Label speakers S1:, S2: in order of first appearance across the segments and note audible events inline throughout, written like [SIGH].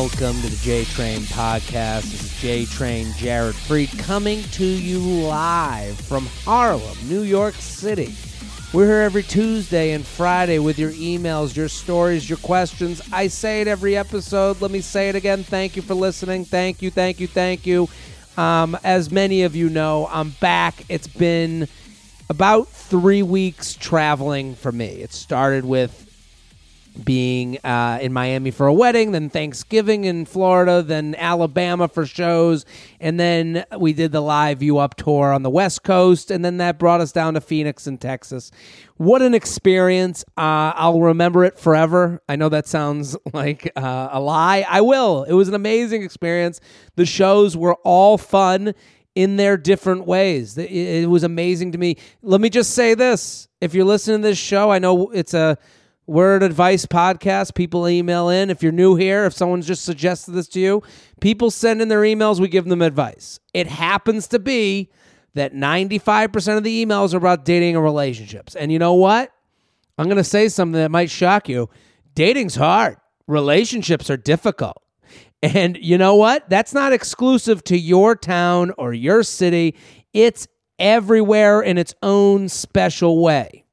S1: Welcome to the J Train podcast. This is J Train Jared Freid coming to you live from Harlem, New York City. We're here every Tuesday and Friday with your emails, your stories, your questions. I say it every episode. Let me say it again. Thank you for listening. Thank you, thank you, thank you. Um, as many of you know, I'm back. It's been about three weeks traveling for me. It started with being uh, in Miami for a wedding, then Thanksgiving in Florida, then Alabama for shows, and then we did the live U Up tour on the West Coast, and then that brought us down to Phoenix and Texas. What an experience! Uh, I'll remember it forever. I know that sounds [LAUGHS] like uh, a lie. I will. It was an amazing experience. The shows were all fun in their different ways. It, it was amazing to me. Let me just say this: if you're listening to this show, I know it's a Word Advice Podcast. People email in. If you're new here, if someone's just suggested this to you, people send in their emails. We give them advice. It happens to be that 95% of the emails are about dating and relationships. And you know what? I'm going to say something that might shock you. Dating's hard, relationships are difficult. And you know what? That's not exclusive to your town or your city, it's everywhere in its own special way.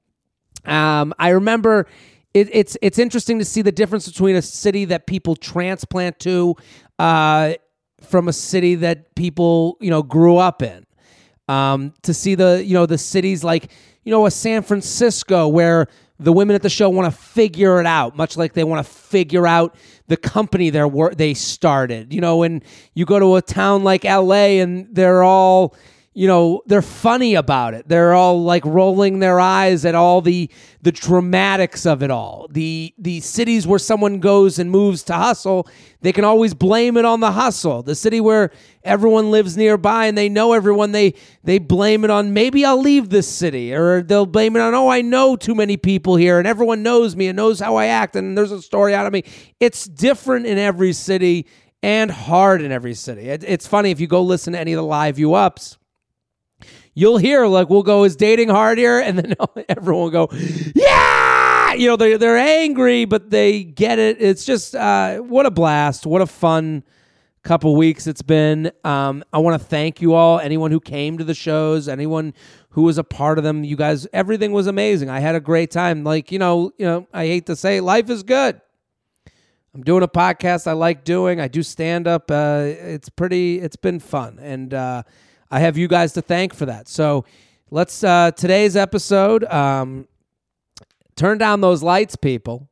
S1: Um, I remember it, it's it's interesting to see the difference between a city that people transplant to uh, from a city that people you know grew up in. Um, to see the you know the cities like you know a San Francisco where the women at the show want to figure it out, much like they want to figure out the company they wor- they started. You know, when you go to a town like L.A. and they're all you know they're funny about it. They're all like rolling their eyes at all the the dramatics of it all. The the cities where someone goes and moves to hustle they can always blame it on the hustle. The city where everyone lives nearby and they know everyone they they blame it on maybe I'll leave this city or they'll blame it on oh I know too many people here and everyone knows me and knows how I act and there's a story out of me. It's different in every city and hard in every city. It, it's funny if you go listen to any of the live U Ups you'll hear like we'll go is dating hard here? And then [LAUGHS] everyone will go yeah! You know they're, they're angry but they get it. It's just uh, what a blast. What a fun couple weeks it's been. Um, i want to thank you all anyone who came to the shows anyone who was a part of them. You guys everything was amazing. I had a great time. Like you know you know i hate to say it, life is good. I'm doing a podcast i like doing. I do stand up uh, it's pretty it's been fun. And uh, I have you guys to thank for that. So let's uh, today's episode. Um, turn down those lights, people.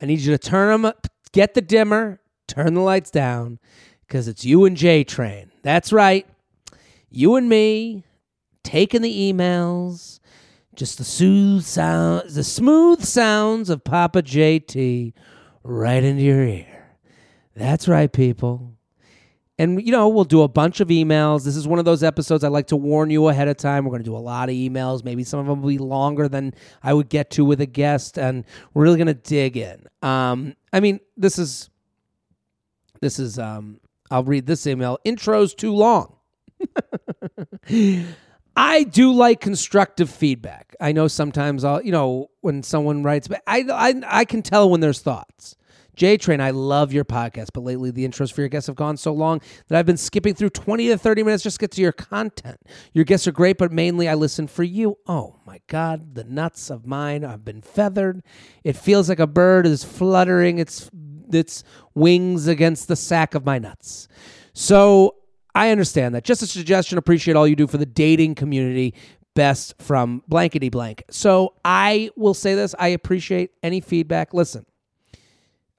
S1: I need you to turn them. Up, get the dimmer. Turn the lights down, because it's you and J Train. That's right, you and me taking the emails. Just the smooth sound, the smooth sounds of Papa JT right into your ear. That's right, people. And, you know, we'll do a bunch of emails. This is one of those episodes I like to warn you ahead of time. We're going to do a lot of emails. Maybe some of them will be longer than I would get to with a guest. And we're really going to dig in. Um, I mean, this is, this is, um, I'll read this email. Intro's too long. [LAUGHS] I do like constructive feedback. I know sometimes I'll, you know, when someone writes, but I, I, I can tell when there's thoughts. J Train, I love your podcast, but lately the intros for your guests have gone so long that I've been skipping through 20 to 30 minutes just to get to your content. Your guests are great, but mainly I listen for you. Oh my God, the nuts of mine have been feathered. It feels like a bird is fluttering its, its wings against the sack of my nuts. So I understand that. Just a suggestion. Appreciate all you do for the dating community. Best from blankety blank. So I will say this I appreciate any feedback. Listen,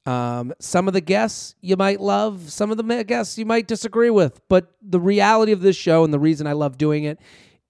S1: um, some of the guests you might love, some of the guests you might disagree with. But the reality of this show and the reason I love doing it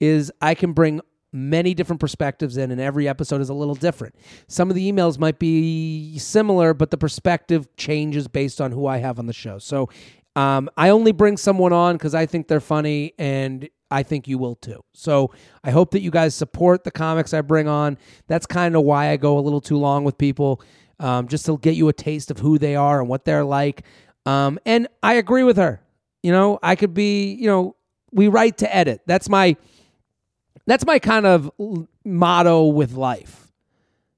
S1: is I can bring many different perspectives in, and every episode is a little different. Some of the emails might be similar, but the perspective changes based on who I have on the show. So um, I only bring someone on because I think they're funny and I think you will too. So I hope that you guys support the comics I bring on. That's kind of why I go a little too long with people um, just to get you a taste of who they are and what they're like. Um, and I agree with her. You know, I could be, you know, we write to edit. That's my that's my kind of motto with life.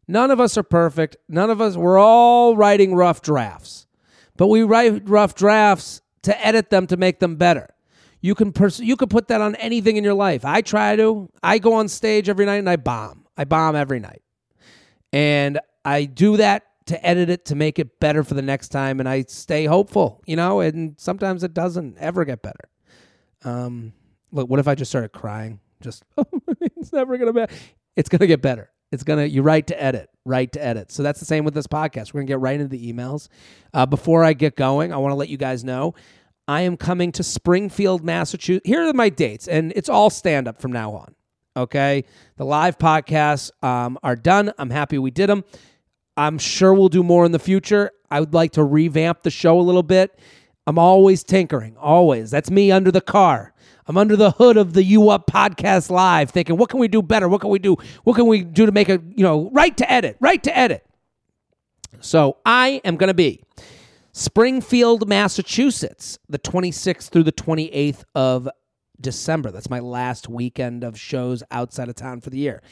S1: None of us are perfect. None of us, we're all writing rough drafts. But we write rough drafts to edit them to make them better. You can pers- you can put that on anything in your life. I try to. I go on stage every night and I bomb. I bomb every night. And I do that to edit it to make it better for the next time and I stay hopeful, you know, and sometimes it doesn't ever get better. Um look, what if I just started crying? Just [LAUGHS] it's never to be it's to get better. It's gonna you write to edit, right to edit. So that's the same with this podcast. We're gonna get right into the emails. Uh, before I get going, I want to let you guys know I am coming to Springfield, Massachusetts. Here are my dates, and it's all stand up from now on. Okay, the live podcasts um, are done. I'm happy we did them. I'm sure we'll do more in the future. I would like to revamp the show a little bit. I'm always tinkering, always. That's me under the car. I'm under the hood of the U Up podcast live thinking, what can we do better? What can we do? What can we do to make a, you know, right to edit, right to edit? So I am going to be Springfield, Massachusetts, the 26th through the 28th of December. That's my last weekend of shows outside of town for the year.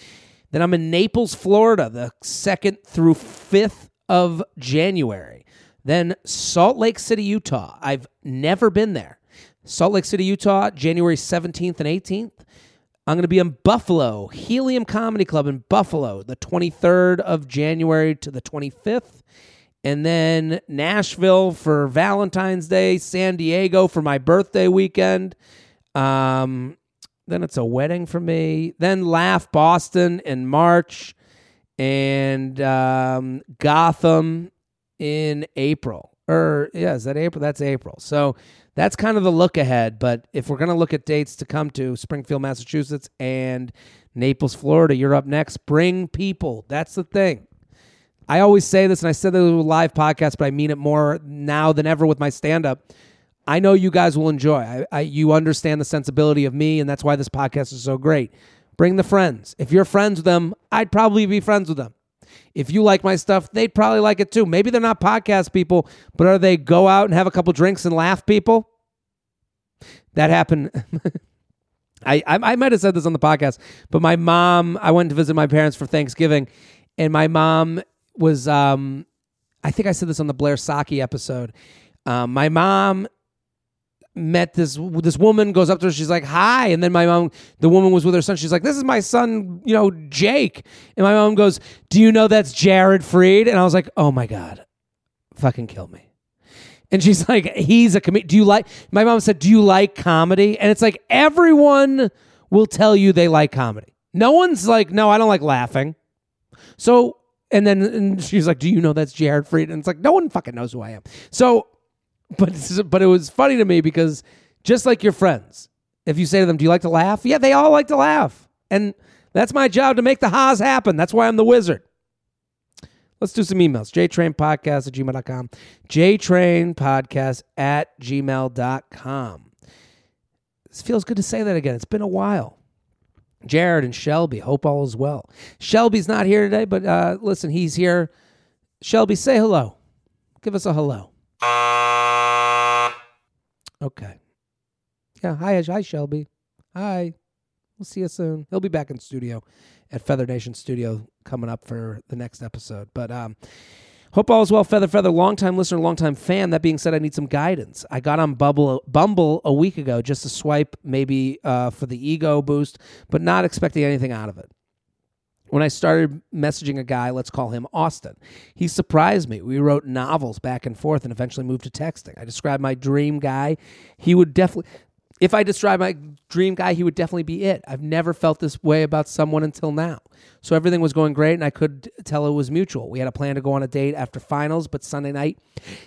S1: Then I'm in Naples, Florida, the 2nd through 5th of January. Then Salt Lake City, Utah. I've never been there. Salt Lake City, Utah, January 17th and 18th. I'm going to be in Buffalo, Helium Comedy Club in Buffalo, the 23rd of January to the 25th. And then Nashville for Valentine's Day, San Diego for my birthday weekend. Um, then it's a wedding for me. Then Laugh Boston in March and um, Gotham in April. Or, yeah, is that April? That's April. So that's kind of the look ahead. But if we're going to look at dates to come to Springfield, Massachusetts, and Naples, Florida, you're up next. Bring people. That's the thing. I always say this, and I said this with live podcast, but I mean it more now than ever with my stand up. I know you guys will enjoy. I, I, you understand the sensibility of me, and that's why this podcast is so great. Bring the friends. If you're friends with them, I'd probably be friends with them. If you like my stuff, they'd probably like it too. Maybe they're not podcast people, but are they go out and have a couple drinks and laugh people? That happened. [LAUGHS] I, I, I might have said this on the podcast, but my mom, I went to visit my parents for Thanksgiving, and my mom was, um, I think I said this on the Blair Socci episode. Um, my mom met this this woman goes up to her she's like hi and then my mom the woman was with her son she's like this is my son you know jake. And my mom goes do you know that's jared freid and i was like oh my god fucking kill me. And she's [LAUGHS] like he's a comedian do you like my mom said do you like comedy? And it's like everyone will tell you they like comedy. No one's like no i don't like laughing. So and then and she's like do you know that's jared freid and it's like no one fucking knows who i am. So [LAUGHS] but but it was funny to me because just like your friends, if you say to them, "Do you like to laugh?" Yeah, they all like to laugh, and that's my job to make the ha's happen. That's why I'm the wizard. Let's do some emails. JTrainPodcast at gmail.com. JTrainPodcast at gmail.com. This feels good to say that again. It's been a while. Jared and Shelby, hope all is well. Shelby's not here today, but uh, listen, he's here. Shelby, say hello. Give us a hello. Okay. Yeah. Hi, hi, Shelby. Hi. We'll see you soon. He'll be back in studio at Feather Nation Studio coming up for the next episode. But um, hope all is well, Feather Feather. Long time listener, long time fan. That being said, I need some guidance. I got on Bubble Bumble a week ago just to swipe, maybe uh, for the ego boost, but not expecting anything out of it when I started messaging a guy, let's call him Austin. He surprised me. We wrote novels back and forth and eventually moved to texting. I described my dream guy. He would definitely if I describe my dream guy, he would definitely be it. I've never felt this way about someone until now. So everything was going great, and I could tell it was mutual. We had a plan to go on a date after finals, but Sunday night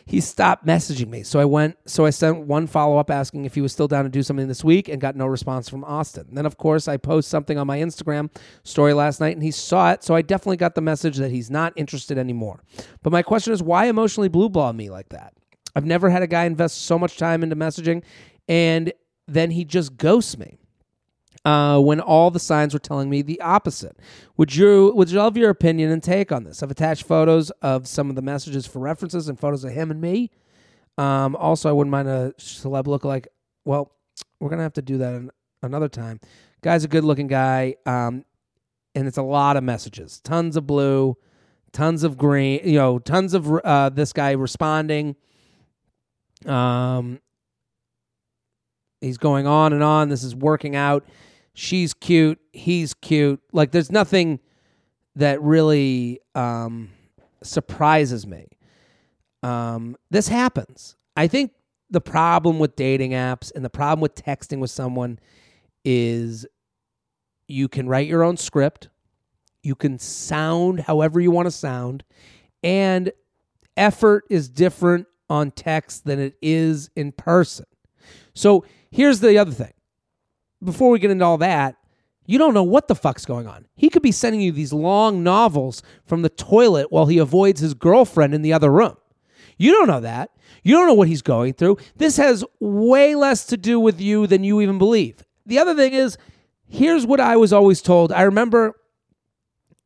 S1: he stopped messaging me. So I went. So I sent one follow up asking if he was still down to do something this week, and got no response from Austin. Then of course I post something on my Instagram story last night, and he saw it. So I definitely got the message that he's not interested anymore. But my question is, why emotionally blue ball me like that? I've never had a guy invest so much time into messaging, and then he just ghosts me. Uh, when all the signs were telling me the opposite. Would you would you love your opinion and take on this? I've attached photos of some of the messages for references and photos of him and me. Um, also, I wouldn't mind a celeb look like. Well, we're gonna have to do that another time. Guy's a good looking guy, um, and it's a lot of messages, tons of blue, tons of green, you know, tons of uh, this guy responding. Um, he's going on and on. This is working out. She's cute. He's cute. Like, there's nothing that really um, surprises me. Um, this happens. I think the problem with dating apps and the problem with texting with someone is you can write your own script, you can sound however you want to sound, and effort is different on text than it is in person. So here's the other thing. Before we get into all that, you don't know what the fuck's going on. He could be sending you these long novels from the toilet while he avoids his girlfriend in the other room. You don't know that. You don't know what he's going through. This has way less to do with you than you even believe. The other thing is, here's what I was always told. I remember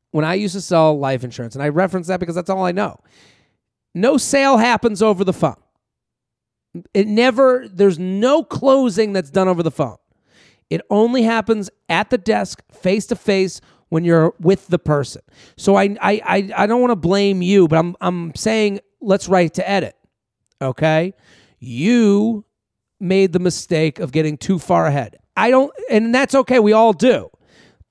S1: when I used to sell life insurance, and I reference that because that's all I know. No sale happens over the phone. It never, there's no closing that's done over the phone. It only happens at the desk, face to face, when you're with the person. So I, I, I, I don't want to blame you, but I'm, I'm saying let's write to edit. Okay, you made the mistake of getting too far ahead. I don't, and that's okay. We all do.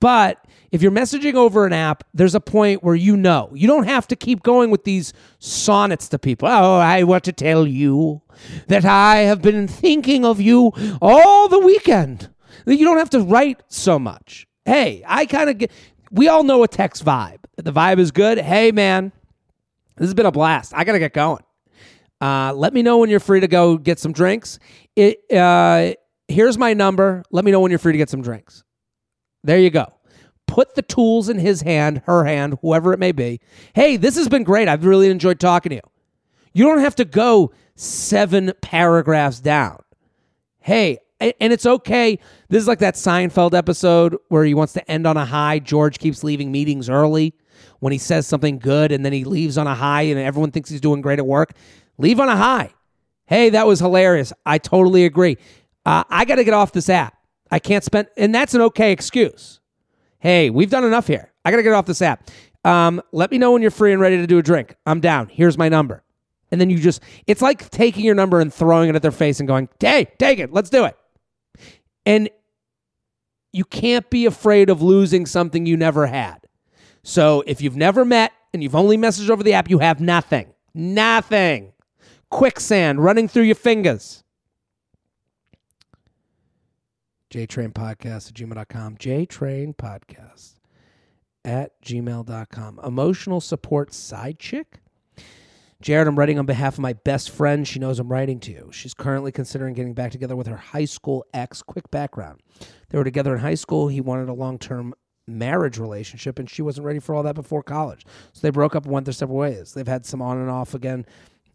S1: But if you're messaging over an app, there's a point where you know. You don't have to keep going with these sonnets to people. Oh, I want to tell you that I have been thinking of you all the weekend. You don't have to write so much. Hey, I kind of get, we all know a text vibe. The vibe is good. Hey, man, this has been a blast. I got to get going. Uh, let me know when you're free to go get some drinks. It, uh, here's my number. Let me know when you're free to get some drinks. There you go. Put the tools in his hand, her hand, whoever it may be. Hey, this has been great. I've really enjoyed talking to you. You don't have to go seven paragraphs down. Hey, and it's okay. This is like that Seinfeld episode where he wants to end on a high. George keeps leaving meetings early when he says something good and then he leaves on a high and everyone thinks he's doing great at work. Leave on a high. Hey, that was hilarious. I totally agree. Uh, I got to get off this app. I can't spend, and that's an okay excuse. Hey, we've done enough here. I got to get off this app. Um, let me know when you're free and ready to do a drink. I'm down. Here's my number. And then you just, it's like taking your number and throwing it at their face and going, hey, take it. Let's do it. And you can't be afraid of losing something you never had. So if you've never met and you've only messaged over the app, you have nothing. Nothing. Quicksand running through your fingers. JTrain Podcast at gmail.com. JTrain Podcast at gmail.com. Emotional support side chick? Jared, I'm writing on behalf of my best friend. She knows I'm writing to you. She's currently considering getting back together with her high school ex. Quick background. They were together in high school. He wanted a long term marriage relationship, and she wasn't ready for all that before college. So they broke up and went their separate ways. They've had some on and off again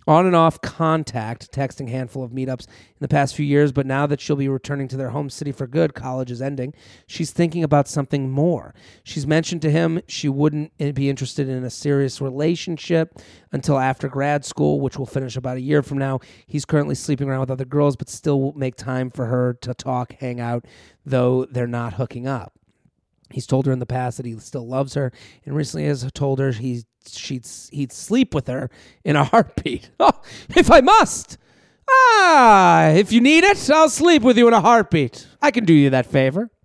S1: on and off contact, texting handful of meetups in the past few years, but now that she'll be returning to their home city for good, college is ending, she's thinking about something more. She's mentioned to him she wouldn't be interested in a serious relationship until after grad school, which will finish about a year from now. He's currently sleeping around with other girls, but still will make time for her to talk, hang out, though they're not hooking up. He's told her in the past that he still loves her, and recently has told her he's she'd he'd sleep with her in a heartbeat. [LAUGHS] Oh, if I must. Ah, if you need it, I'll sleep with you in a heartbeat. I can do you that favor. [LAUGHS]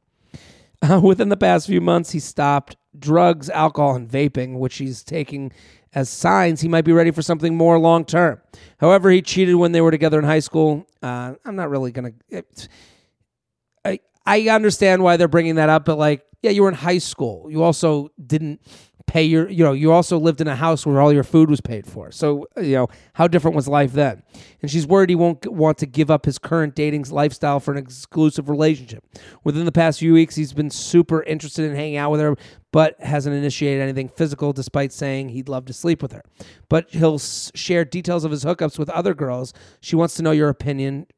S1: Uh, within the past few months, he stopped drugs, alcohol, and vaping, which he's taking as signs he might be ready for something more long term. However, he cheated when they were together in high school. Uh, I'm not really gonna. I I understand why they're bringing that up, but like, yeah, you were in high school. You also didn't pay your you know you also lived in a house where all your food was paid for. So you know how different was life then? And she's worried he won't want to give up his current dating lifestyle for an exclusive relationship. Within the past few weeks he's been super interested in hanging out with her but hasn't initiated anything physical despite saying he'd love to sleep with her. But he'll share details of his hookups with other girls. She wants to know your opinion.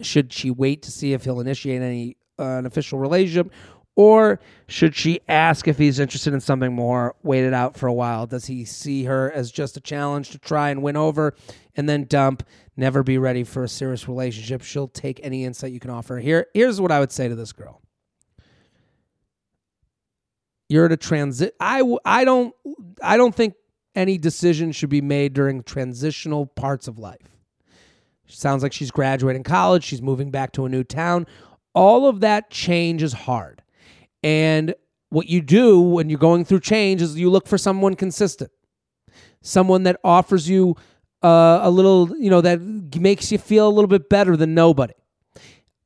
S1: Should she wait to see if he'll initiate any uh, an official relationship or should she ask if he's interested in something more, wait it out for a while? Does he see her as just a challenge to try and win over and then dump, never be ready for a serious relationship? She'll take any insight you can offer. Here, here's what I would say to this girl. You're at a transit. I, I don't I don't think any decision should be made during transitional parts of life. Sounds like she's graduating college, she's moving back to a new town. All of that change is hard. And what you do when you're going through change is you look for someone consistent, someone that offers you uh, a little, you know, that makes you feel a little bit better than nobody.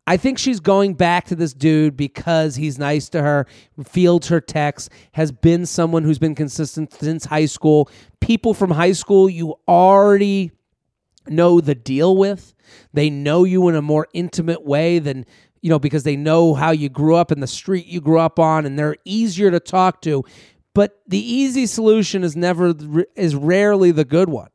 S1: I think she's going back to this dude because he's nice to her, fields her texts, has been someone who's been consistent since high school. People from high school you already know the deal with. They know you in a more intimate way than, you know, because they know how you grew up in the street you grew up on and they're easier to talk to. But the easy solution is never is rarely the good one.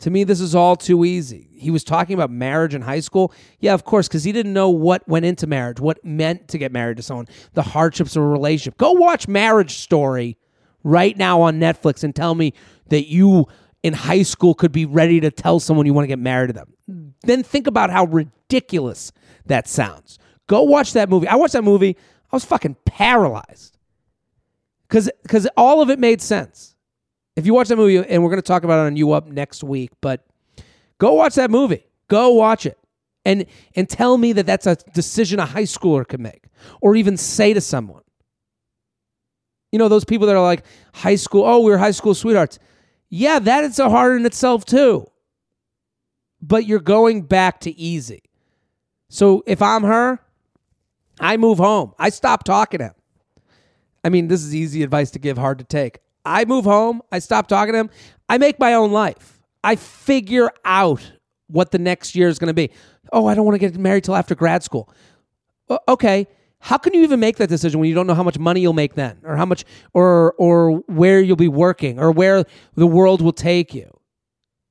S1: To me, this is all too easy. He was talking about marriage in high school. Yeah, of course, because he didn't know what went into marriage, what meant to get married to someone, the hardships of a relationship. Go watch Marriage Story right now on Netflix and tell me that you in high school could be ready to tell someone you want to get married to them. Then think about how ridiculous that sounds. Go watch that movie. I watched that movie. I was fucking paralyzed. Cuz cuz all of it made sense. If you watch that movie, and we're going to talk about it on You Up next week, but go watch that movie. Go watch it. And, and tell me that that's a decision a high schooler could make or even say to someone. You know, those people that are like, high school, oh, we are high school sweethearts. Yeah, that is a hard in itself too. But you're going back to easy. So if I'm her, I move home. I stop talking to him. I mean, this is easy advice to give, hard to take. I move home. I stop talking to him. I make my own life. I figure out what the next year is going to be. Oh, I don't want to get married till after grad school. Okay. How can you even make that decision when you don't know how much money you'll make then or how much or or where you'll be working or where the world will take you?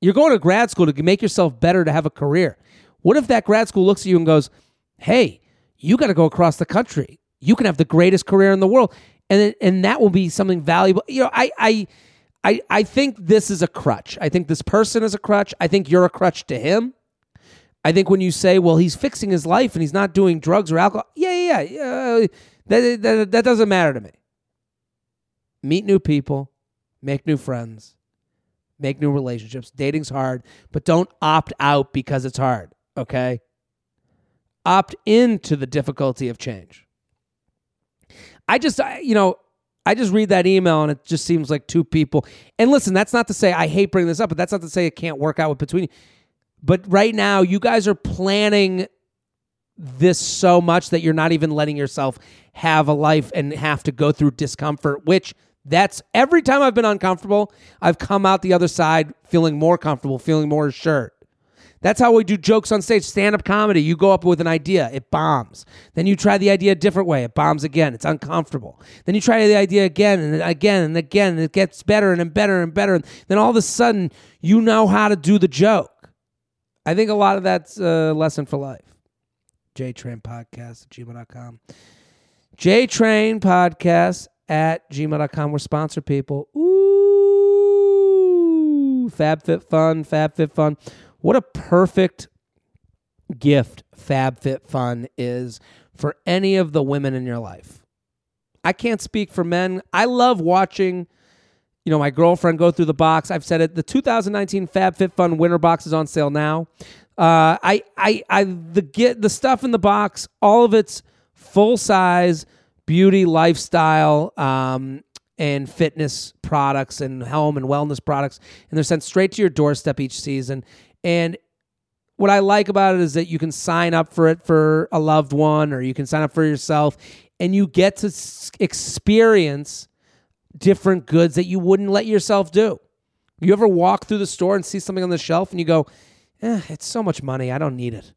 S1: You're going to grad school to make yourself better to have a career. What if that grad school looks at you and goes, "Hey, you got to go across the country. You can have the greatest career in the world." and and that will be something valuable. You know, I I I I think this is a crutch. I think this person is a crutch. I think you're a crutch to him. I think when you say, "Well, he's fixing his life and he's not doing drugs or alcohol," yeah, yeah, yeah, uh, that, that that doesn't matter to me. Meet new people, make new friends, make new relationships. Dating's hard, but don't opt out because it's hard. Okay, opt into the difficulty of change. I just, I, you know, I just read that email and it just seems like two people. And listen, that's not to say I hate bringing this up, but that's not to say it can't work out with between. You. But right now, you guys are planning this so much that you're not even letting yourself have a life and have to go through discomfort, which that's every time I've been uncomfortable, I've come out the other side feeling more comfortable, feeling more assured. That's how we do jokes on stage. Stand up comedy. You go up with an idea, it bombs. Then you try the idea a different way, it bombs again. It's uncomfortable. Then you try the idea again and again and again, and it gets better and better and better. And then all of a sudden, you know how to do the joke. I think a lot of that's a lesson for life. JTrain Podcast at gmail.com. JTrain Podcast at gmail.com. We're sponsor people. Ooh, FabFitFun, FabFitFun. What a perfect gift FabFitFun is for any of the women in your life. I can't speak for men. I love watching, you know, my girlfriend go through the box. I've said it. The 2019 FabFitFun winter box is on sale now. Uh, I, I, I, the get the stuff in the box, all of it's full size beauty, lifestyle, um, and fitness products and home and wellness products, and they're sent straight to your doorstep each season. And what I like about it is that you can sign up for it for a loved one or you can sign up for yourself and you get to experience different goods that you wouldn't let yourself do. You ever walk through the store and see something on the shelf and you go, eh, it's so much money. I don't need it.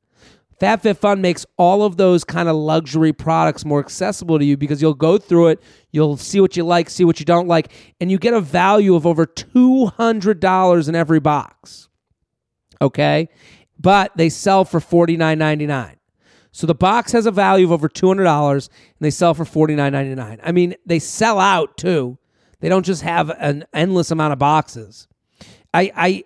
S1: FabFitFun makes all of those kind of luxury products more accessible to you because you'll go through it, you'll see what you like, see what you don't like, and you get a value of over $200 in every box okay? But they sell for $49.99. So the box has a value of over $200 and they sell for $49.99. I mean, they sell out too. They don't just have an endless amount of boxes. I I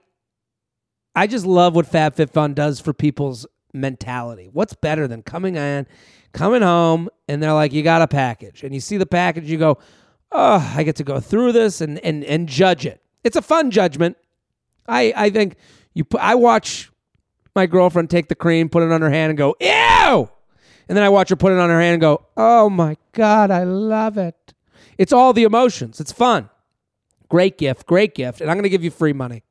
S1: I just love what FabFitFun does for people's mentality. What's better than coming in, coming home, and they're like, you got a package. And you see the package, you go, oh, I get to go through this and and and judge it. It's a fun judgment. I I think you put, I watch my girlfriend take the cream, put it on her hand, and go ew, and then I watch her put it on her hand and go, oh my god, I love it. It's all the emotions. It's fun. Great gift, great gift, and I'm going to give you free money.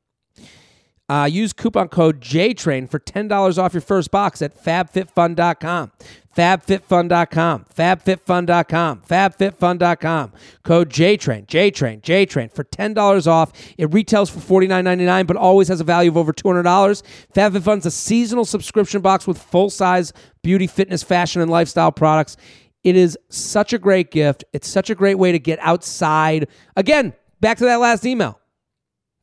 S1: Uh, use coupon code JTRAIN for $10 off your first box at fabfitfun.com. Fabfitfun.com. Fabfitfun.com. Fabfitfun.com. Code JTRAIN. JTRAIN. JTRAIN for $10 off. It retails for $49.99 but always has a value of over $200. FabFitFun's a seasonal subscription box with full size beauty, fitness, fashion, and lifestyle products. It is such a great gift. It's such a great way to get outside. Again, back to that last email.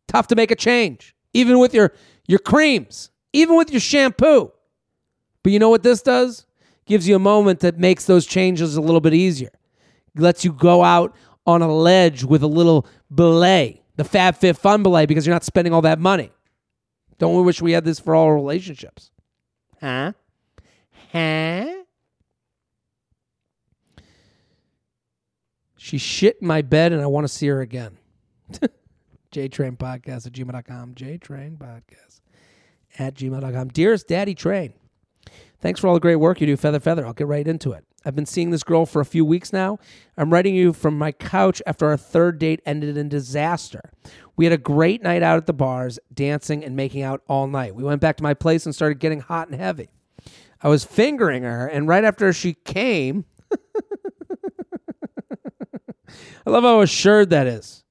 S1: Tough to make a change, even with your, your creams, even with your shampoo. But you know what this does? gives you a moment that makes those changes a little bit easier. Lets you go out on a ledge with a little belay, the FabFitFun belay, because you're not spending all that money. Don't we wish we had this for all relationships? Huh? Huh? She shit in my bed and I want to see her again. [LAUGHS] JTrain Podcast at gmail.com. JTrain Podcast at gmail.com. Dearest Daddy Train. Thanks for all the great work you do, Feather Feather. I'll get right into it. I've been seeing this girl for a few weeks now. I'm writing you from my couch after our third date ended in disaster. We had a great night out at the bars, dancing and making out all night. We went back to my place and started getting hot and heavy. I was fingering her, and right after she came, [LAUGHS] I love how assured that is.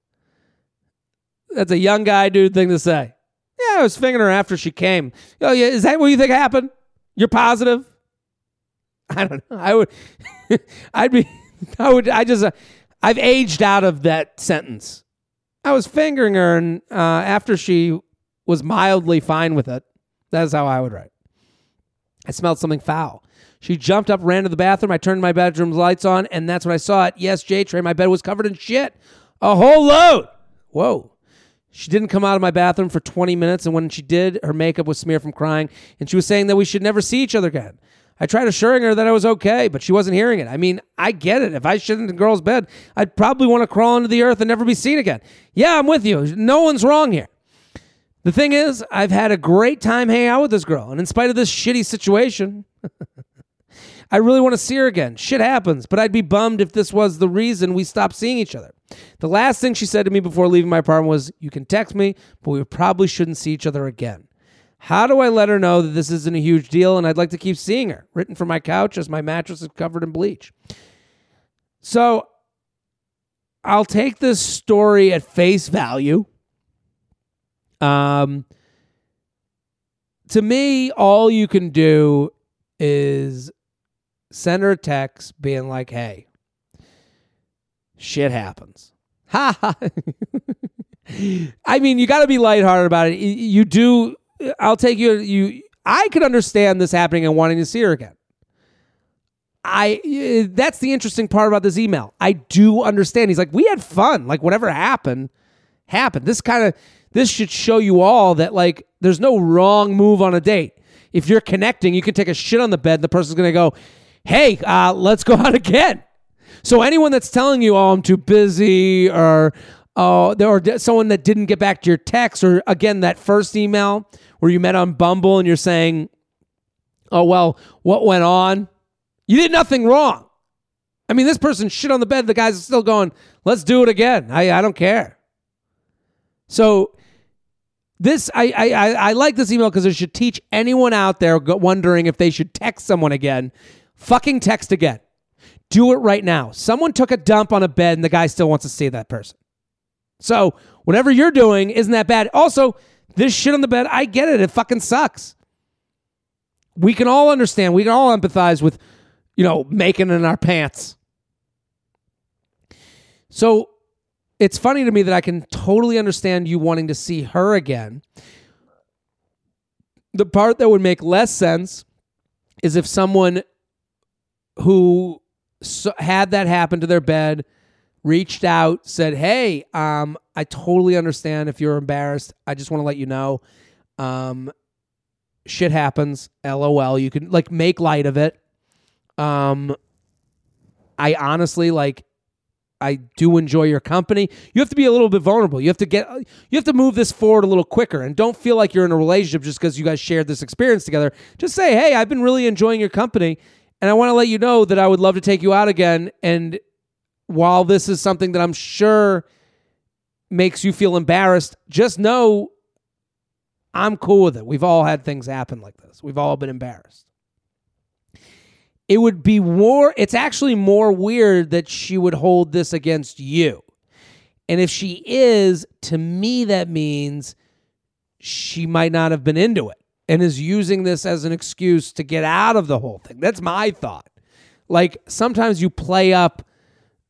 S1: That's a young guy dude thing to say. Yeah, I was fingering her after she came. Oh yeah, is that what you think happened? You're positive? [LAUGHS] I don't know. I would, [LAUGHS] I'd be, [LAUGHS] I would, I just, uh, I've aged out of that sentence. I was fingering her, and uh, after she was mildly fine with it, that's how I would write. I smelled something foul. She jumped up, ran to the bathroom. I turned my bedroom lights on, and that's when I saw it. Yes, J Train, my bed was covered in shit. A whole load. Whoa. She didn't come out of my bathroom for 20 minutes, and when she did, her makeup was smeared from crying, and she was saying that we should never see each other again. I tried assuring her that I was okay, but she wasn't hearing it. I mean, I get it. If I shit in a girl's bed, I'd probably want to crawl into the earth and never be seen again. Yeah, I'm with you. No one's wrong here. The thing is, I've had a great time hanging out with this girl, and in spite of this shitty situation, [LAUGHS] I really want to see her again. Shit happens, but I'd be bummed if this was the reason we stopped seeing each other. The last thing she said to me before leaving my apartment was, You can text me, but we probably shouldn't see each other again. How do I let her know that this isn't a huge deal and I'd like to keep seeing her? Written from my couch as my mattress is covered in bleach. So I'll take this story at face value. Um, to me, all you can do is send her a text being like, hey, shit happens. Ha ha. [LAUGHS] I mean, you got to be lighthearted about it. You do. I'll take you. You. I could understand this happening and wanting to see her again. I. That's the interesting part about this email. I do understand. He's like, we had fun. Like whatever happened, happened. This kind of. This should show you all that like there's no wrong move on a date. If you're connecting, you can take a shit on the bed. The person's gonna go, hey, uh, let's go out again. So anyone that's telling you, oh, I'm too busy, or oh, or someone that didn't get back to your text, or again that first email where you met on Bumble and you're saying, oh well, what went on? You did nothing wrong. I mean, this person shit on the bed. The guy's still going, let's do it again. I, I don't care. So this I I I like this email because it should teach anyone out there wondering if they should text someone again Fucking text again. Do it right now. Someone took a dump on a bed and the guy still wants to see that person. So, whatever you're doing isn't that bad. Also, this shit on the bed, I get it. It fucking sucks. We can all understand. We can all empathize with, you know, making it in our pants. So, it's funny to me that I can totally understand you wanting to see her again. The part that would make less sense is if someone who had that happen to their bed reached out said hey um, i totally understand if you're embarrassed i just want to let you know um, shit happens lol you can like make light of it um, i honestly like I do enjoy your company. You have to be a little bit vulnerable. You have to get you have to move this forward a little quicker and don't feel like you're in a relationship just because you guys shared this experience together. Just say, "Hey, I've been really enjoying your company and I want to let you know that I would love to take you out again and while this is something that I'm sure makes you feel embarrassed, just know I'm cool with it. We've all had things happen like this. We've all been embarrassed it would be more it's actually more weird that she would hold this against you and if she is to me that means she might not have been into it and is using this as an excuse to get out of the whole thing that's my thought like sometimes you play up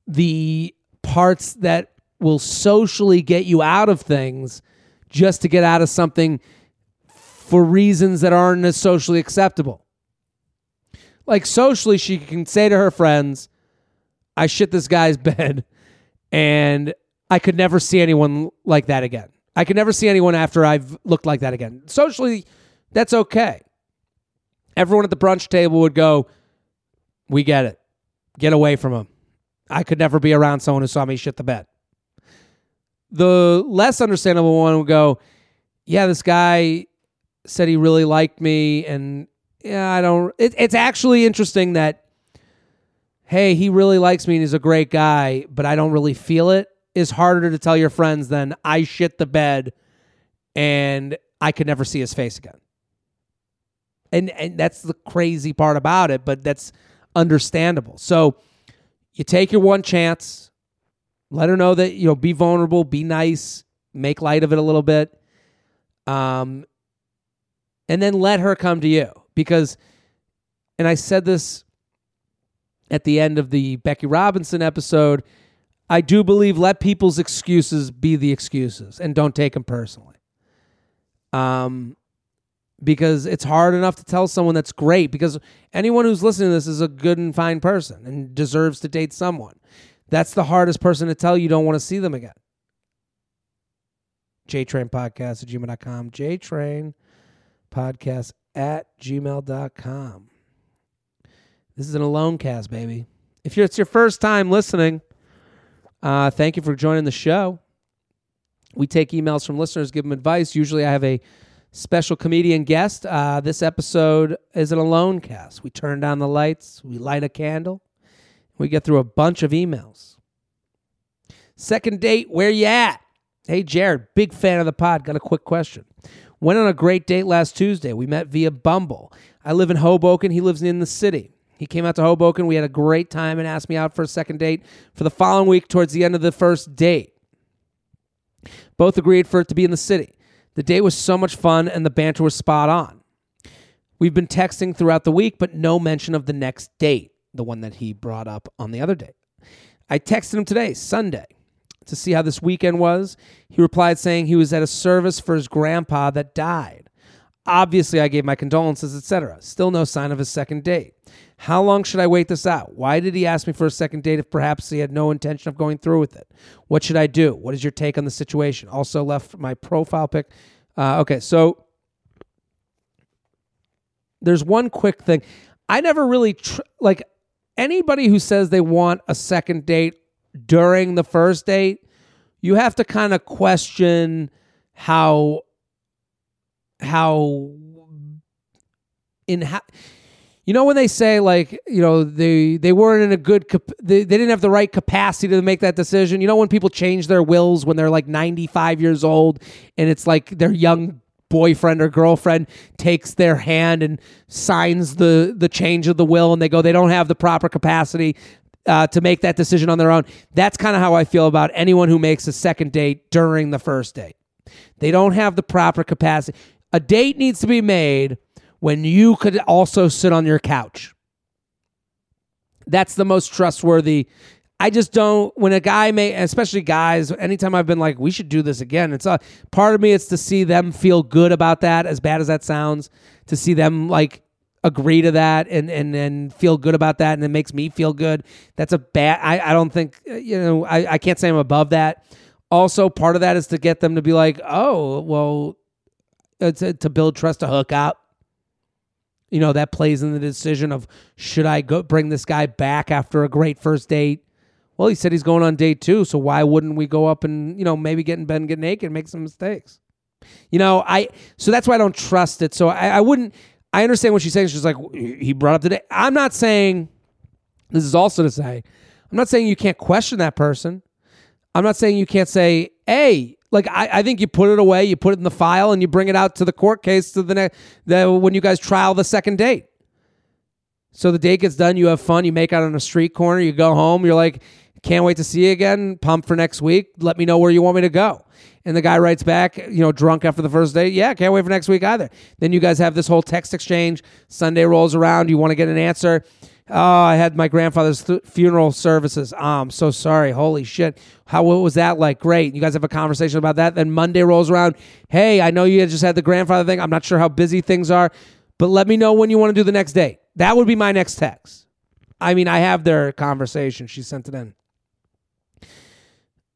S1: the parts that will socially get you out of things just to get out of something for reasons that aren't as socially acceptable like socially, she can say to her friends, I shit this guy's [LAUGHS] bed and I could never see anyone like that again. I could never see anyone after I've looked like that again. Socially, that's okay. Everyone at the brunch table would go, We get it. Get away from him. I could never be around someone who saw me shit the bed. The less understandable one would go, Yeah, this guy said he really liked me and yeah, I don't. It, it's actually interesting that, hey, he really likes me and he's a great guy, but I don't really feel it. Is harder to tell your friends than I shit the bed, and I could never see his face again. And and that's the crazy part about it, but that's understandable. So you take your one chance, let her know that you know, be vulnerable, be nice, make light of it a little bit, um, and then let her come to you because, and I said this at the end of the Becky Robinson episode, I do believe let people's excuses be the excuses and don't take them personally. Um, because it's hard enough to tell someone that's great because anyone who's listening to this is a good and fine person and deserves to date someone. That's the hardest person to tell you don't want to see them again. JTrain Podcast at gmail.com. JTrain Podcast at gmail.com. This is an alone cast, baby. If it's your first time listening, uh, thank you for joining the show. We take emails from listeners, give them advice. Usually I have a special comedian guest. Uh, this episode is an alone cast. We turn down the lights, we light a candle, we get through a bunch of emails. Second date, where you at? Hey, Jared, big fan of the pod. Got a quick question. Went on a great date last Tuesday. We met via Bumble. I live in Hoboken. He lives in the city. He came out to Hoboken. We had a great time and asked me out for a second date for the following week towards the end of the first date. Both agreed for it to be in the city. The day was so much fun and the banter was spot on. We've been texting throughout the week, but no mention of the next date, the one that he brought up on the other day. I texted him today, Sunday to see how this weekend was. He replied saying he was at a service for his grandpa that died. Obviously, I gave my condolences, etc. Still no sign of his second date. How long should I wait this out? Why did he ask me for a second date if perhaps he had no intention of going through with it? What should I do? What is your take on the situation? Also, left my profile pic. Uh, okay, so there's one quick thing. I never really tr- like anybody who says they want a second date during the first date, you have to kind of question how how in how you know when they say like you know they they weren't in a good they, they didn't have the right capacity to make that decision you know when people change their wills when they're like 95 years old and it's like their young boyfriend or girlfriend takes their hand and signs the the change of the will and they go they don't have the proper capacity uh, to make that decision on their own. That's kind of how I feel about anyone who makes a second date during the first date. They don't have the proper capacity. A date needs to be made when you could also sit on your couch. That's the most trustworthy. I just don't. When a guy may, especially guys, anytime I've been like, we should do this again. It's a part of me. It's to see them feel good about that. As bad as that sounds, to see them like agree to that and and and feel good about that and it makes me feel good that's a bad i, I don't think you know I, I can't say i'm above that also part of that is to get them to be like oh well it's uh, to build trust to hook up you know that plays in the decision of should i go bring this guy back after a great first date Well, he said he's going on date two, so why wouldn't we go up and, you know, maybe get in bed and get naked and make some mistakes? You know, I so that's why I don't trust it. So I, I wouldn't I understand what she's saying. She's like, he brought up the date. I'm not saying this is also to say, I'm not saying you can't question that person. I'm not saying you can't say, hey, like I, I think you put it away, you put it in the file, and you bring it out to the court case to the next the when you guys trial the second date. So the date gets done, you have fun, you make out on a street corner, you go home, you're like, can't wait to see you again, pumped for next week. Let me know where you want me to go. And the guy writes back, you know, drunk after the first date. Yeah, can't wait for next week either. Then you guys have this whole text exchange. Sunday rolls around. You want to get an answer. Oh, I had my grandfather's th- funeral services. Oh, I'm so sorry. Holy shit. How what was that like? Great. You guys have a conversation about that. Then Monday rolls around. Hey, I know you just had the grandfather thing. I'm not sure how busy things are, but let me know when you want to do the next date. That would be my next text. I mean, I have their conversation. She sent it in.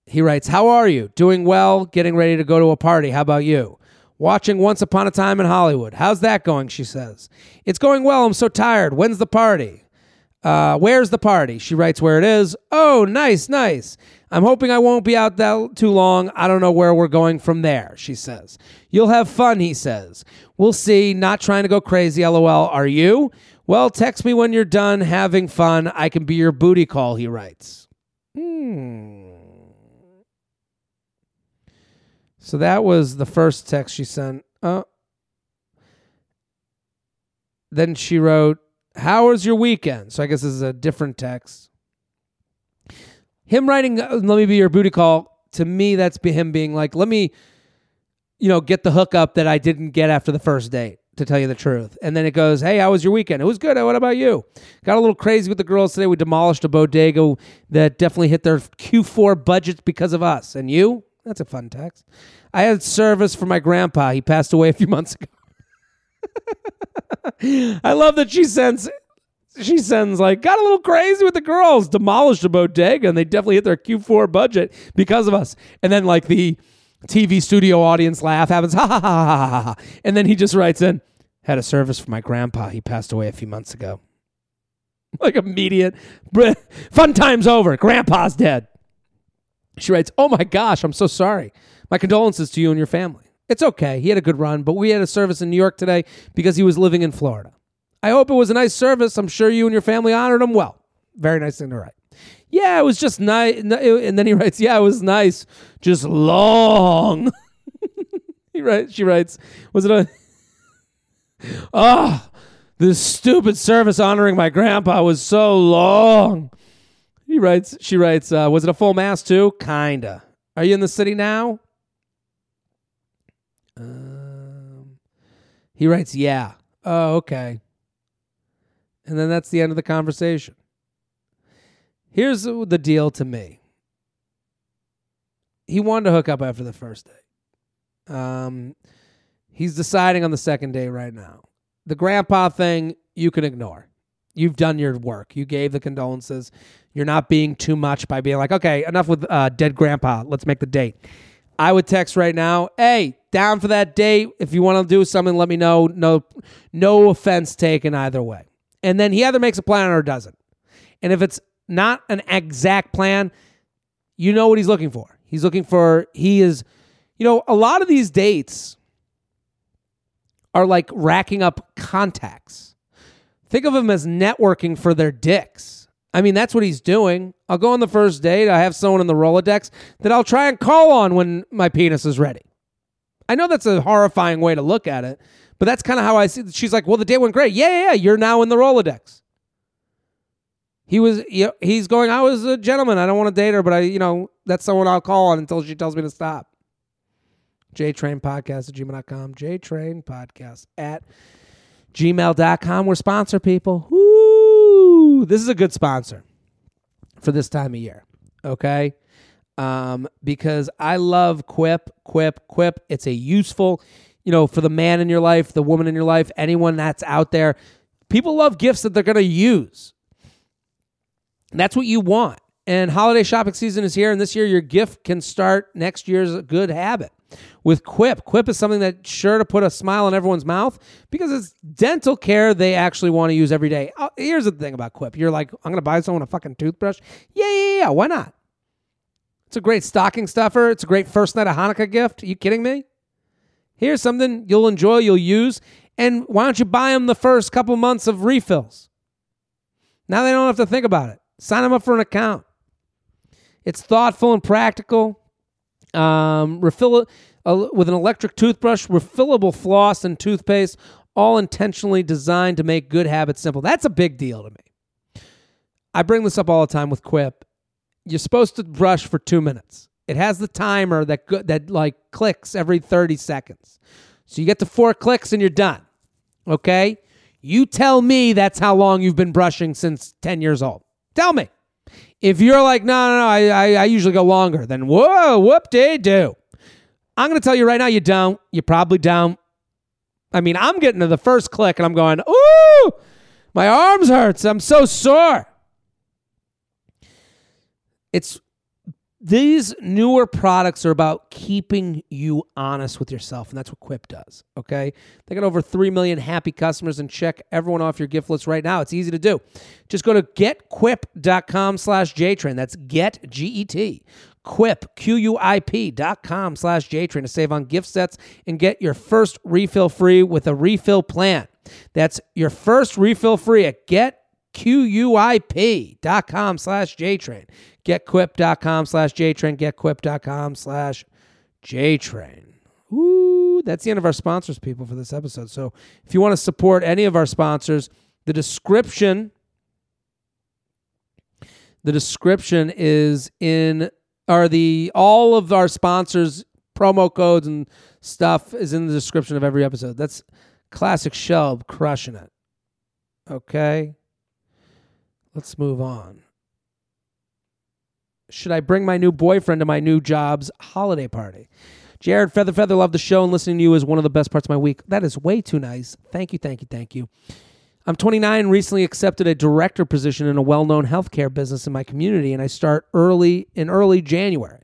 S1: He writes, How are you? Doing well, getting ready to go to a party. How about you? Watching Once Upon a Time in Hollywood. How's that going? She says. It's going well. I'm so tired. When's the party? Uh, where's the party? She writes where it is. Oh, nice, nice. I'm hoping I won't be out that too long. I don't know where we're going from there, she says. You'll have fun, he says. We'll see. Not trying to go crazy, lol. Are you? Well, text me when you're done having fun. I can be your booty call, he writes. Hmm. So that was the first text she sent. Uh, then she wrote, How was your weekend? So I guess this is a different text. Him writing, uh, Let me be your booty call, to me, that's him being like, Let me, you know, get the hookup that I didn't get after the first date, to tell you the truth. And then it goes, Hey, how was your weekend? It was good. What about you? Got a little crazy with the girls today. We demolished a bodega that definitely hit their Q4 budgets because of us. And you? That's a fun text. I had service for my grandpa. He passed away a few [LAUGHS] months ago. [LAUGHS] I love that she sends she sends like got a little crazy with the girls, demolished a bodega, and they definitely hit their Q4 budget because of us. And then like the TV studio audience laugh happens, [LAUGHS] ha ha ha ha ha. ha. And then he just writes in, had a service for my grandpa. He passed away a few months ago. [LAUGHS] Like immediate fun time's over. Grandpa's dead. She writes, Oh my gosh, I'm so sorry. My condolences to you and your family. It's okay. He had a good run, but we had a service in New York today because he was living in Florida. I hope it was a nice service. I'm sure you and your family honored him well. Very nice thing to write. Yeah, it was just nice. And then he [LAUGHS] writes, Yeah, it was nice, just long. [LAUGHS] he writes, she writes, Was it a. [LAUGHS] Oh, this stupid service honoring my grandpa was so long. He writes, she writes, uh, was it a full mass too? Kinda. Are you in the city now? He writes, yeah. Oh, okay. And then that's the end of the conversation. Here's the deal to me. He wanted to hook up after the first day. Um, he's deciding on the second day right now. The grandpa thing, you can ignore. You've done your work. You gave the condolences. You're not being too much by being like, okay, enough with uh, dead grandpa. Let's make the date. I would text right now, hey, down for that date. If you want to do something, let me know. No, no offense taken either way. And then he either makes a plan or doesn't. And if it's not an exact plan, you know what he's looking for. He's looking for, he is, you know, a lot of these dates are like racking up contacts. Think of them as networking for their dicks. I mean, that's what he's doing. I'll go on the first date. I have someone in the Rolodex that I'll try and call on when my penis is ready. I know that's a horrifying way to look at it, but that's kind of how I see it. She's like, well, the date went great. Yeah, yeah, yeah. You're now in the Rolodex. He was, he's going, I was a gentleman. I don't want to date her, but I, you know, that's someone I'll call on until she tells me to stop. JTrain Podcast at gmail.com. JTrain Podcast at gmail.com. We're sponsor people. Woo! This is a good sponsor for this time of year. Okay. Um, because I love Quip, Quip, Quip. It's a useful, you know, for the man in your life, the woman in your life, anyone that's out there. People love gifts that they're going to use. That's what you want. And holiday shopping season is here, and this year your gift can start next year's good habit with Quip. Quip is something that's sure to put a smile on everyone's mouth because it's dental care they actually want to use every day. Uh, here's the thing about Quip you're like, I'm going to buy someone a fucking toothbrush. Yeah, yeah, yeah. Why not? It's a great stocking stuffer. It's a great first night of Hanukkah gift. Are you kidding me? Here's something you'll enjoy, you'll use, and why don't you buy them the first couple months of refills? Now they don't have to think about it. Sign them up for an account. It's thoughtful and practical. Um, refill uh, with an electric toothbrush, refillable floss, and toothpaste, all intentionally designed to make good habits simple. That's a big deal to me. I bring this up all the time with Quip. You're supposed to brush for two minutes. It has the timer that go- that like clicks every 30 seconds. So you get to four clicks and you're done. Okay? You tell me that's how long you've been brushing since 10 years old. Tell me. If you're like, no, no, no, I, I, I usually go longer, then whoa, whoop de do. I'm going to tell you right now, you don't. You probably don't. I mean, I'm getting to the first click and I'm going, ooh, my arms hurts. I'm so sore. It's these newer products are about keeping you honest with yourself, and that's what Quip does. Okay, they got over three million happy customers, and check everyone off your gift list right now. It's easy to do. Just go to getquip.com/jtrain. That's get g e t quip q u i p dot com slash jtrain to save on gift sets and get your first refill free with a refill plan. That's your first refill free at get QUIP.com slash JTrain. GetQuip.com slash JTrain. GetQuip.com slash JTrain. Ooh, that's the end of our sponsors, people, for this episode. So if you want to support any of our sponsors, the description the description is in are the all of our sponsors promo codes and stuff is in the description of every episode. That's classic Shelb crushing it. Okay. Let's move on. Should I bring my new boyfriend to my new job's holiday party? Jared Feather Feather, love the show and listening to you is one of the best parts of my week. That is way too nice. Thank you, thank you, thank you. I'm 29 recently accepted a director position in a well-known healthcare business in my community and I start early in early January.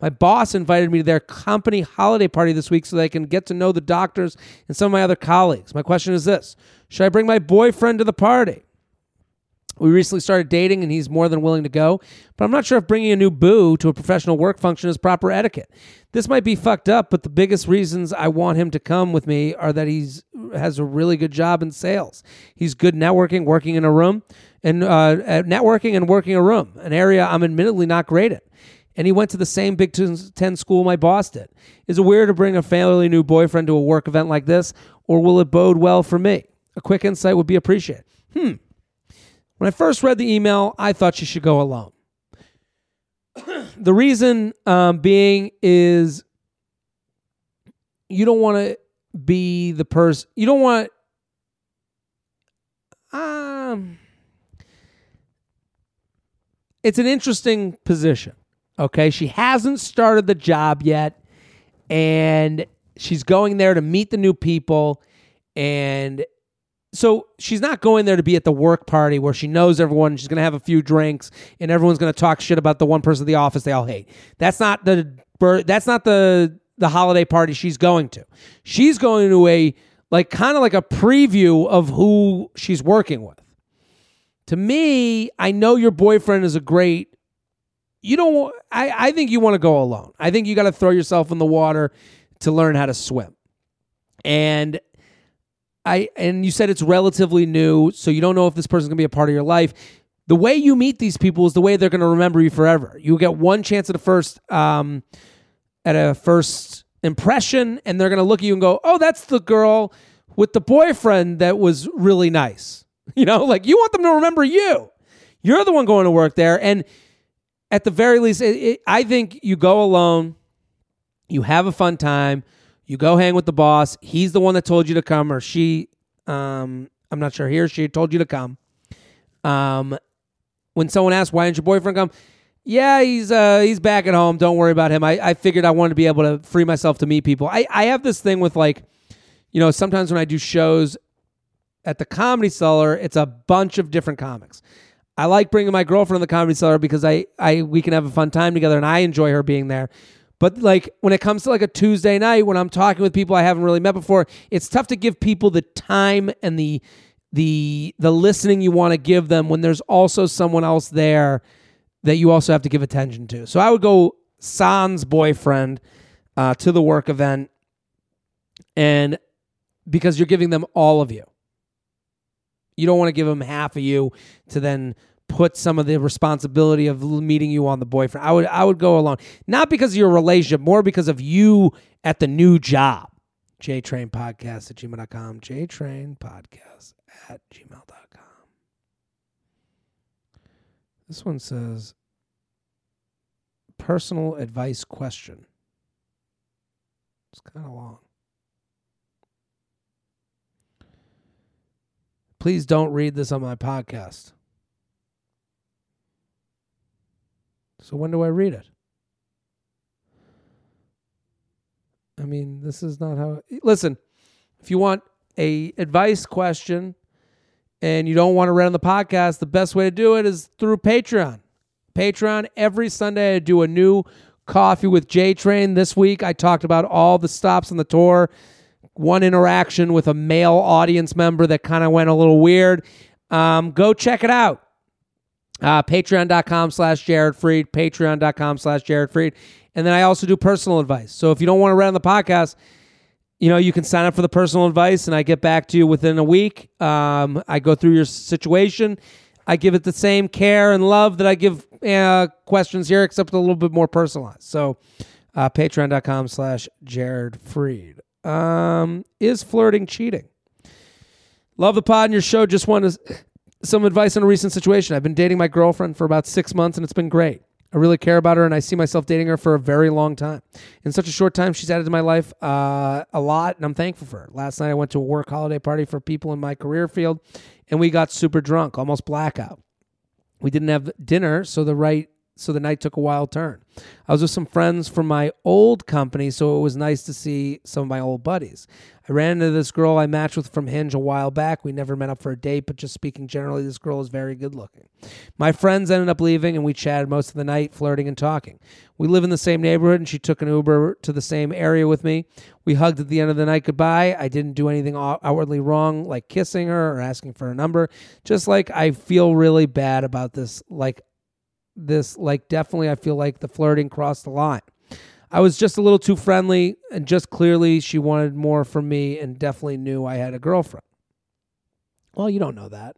S1: My boss invited me to their company holiday party this week so I can get to know the doctors and some of my other colleagues. My question is this Should I bring my boyfriend to the party? We recently started dating and he's more than willing to go, but I'm not sure if bringing a new boo to a professional work function is proper etiquette. This might be fucked up, but the biggest reasons I want him to come with me are that he's has a really good job in sales. He's good networking, working in a room, and uh, networking and working a room, an area I'm admittedly not great at. And he went to the same Big Ten school my boss did. Is it weird to bring a fairly new boyfriend to a work event like this, or will it bode well for me? A quick insight would be appreciated. Hmm. When I first read the email, I thought she should go alone. the reason um, being is you don't want to be the person, you don't want, um, it's an interesting position. Okay. She hasn't started the job yet, and she's going there to meet the new people. And so she's not going there to be at the work party where she knows everyone. She's going to have a few drinks and everyone's going to talk shit about the one person in the office they all hate. That's not the that's not the the holiday party she's going to. She's going to a like kind of like a preview of who she's working with. To me, I know your boyfriend is a great. You don't. I I think you want to go alone. I think you got to throw yourself in the water to learn how to swim. And I and you said it's relatively new, so you don't know if this person's gonna be a part of your life. The way you meet these people is the way they're gonna remember you forever. You get one chance at a first um, at a first impression, and they're gonna look at you and go, "Oh, that's the girl with the boyfriend that was really nice." [LAUGHS] You know, like you want them to remember you. You're the one going to work there, and at the very least, it, it, I think you go alone. You have a fun time you go hang with the boss. He's the one that told you to come, or she. Um, I'm not sure. He or she told you to come. Um, when someone asks why didn't your boyfriend come, yeah, he's uh he's back at home. Don't worry about him. I, I figured I wanted to be able to free myself to meet people. I, I have this thing with like, you know, sometimes when I do shows at the comedy cellar, it's a bunch of different comics. I like bringing my girlfriend to the comedy cellar because I, I we can have a fun time together and I enjoy her being there. But like when it comes to like a Tuesday night when I'm talking with people I haven't really met before, it's tough to give people the time and the the the listening you want to give them when there's also someone else there that you also have to give attention to. So I would go Sans boyfriend uh, to the work event, and because you're giving them all of you, you don't want to give them half of you to then put some of the responsibility of meeting you on the boyfriend. I would I would go alone, not because of your relationship, more because of you at the new job. JTrain Podcast at gmail.com. JTrain Podcast at gmail.com. This one says personal advice question. It's kind of long. Please don't read this on my podcast. So when do I read it? I mean, this is not how. Listen, if you want a advice question and you don't want to read on the podcast, the best way to do it is through Patreon. Patreon every Sunday I do a new coffee with J Train. This week I talked about all the stops on the tour one interaction with a male audience member that kind of went a little weird. Um, go check it out. Uh, Patreon.com slash Jared Freid, Patreon.com slash Jared Freid. And then I also do personal advice. So if you don't want to read on the podcast, you know, you can sign up for the personal advice and I get back to you within a week. Um, I go through your situation. I give it the same care and love that I give uh, questions here, except a little bit more personalized. So, uh, patreon.com slash Jared Freid. Um, is flirting cheating? Love the pod and your show. Just wanted some advice on a recent situation. I've been dating my girlfriend for about six months and it's been great. I really care about her and I see myself dating her for a very long time. In such a short time, she's added to my life uh, a lot and I'm thankful for her. Last night, I went to a work holiday party for people in my career field and we got super drunk, almost blackout. We didn't have dinner, so the right so the night took a wild turn. I was with some friends from my old company, so it was nice to see some of my old buddies. I ran into this girl I matched with from Hinge a while back. We never met up for a date, but just speaking generally, this girl is very good looking. My friends ended up leaving, and we chatted most of the night, flirting and talking. We live in the same neighborhood, and she took an Uber to the same area with me. We hugged at the end of the night goodbye. I didn't do anything outwardly wrong, like kissing her or asking for her number. Just like I feel really bad about this, like this like definitely I feel like the flirting crossed the line. I was just a little too friendly and just clearly she wanted more from me and definitely knew I had a girlfriend. Well, you don't know that.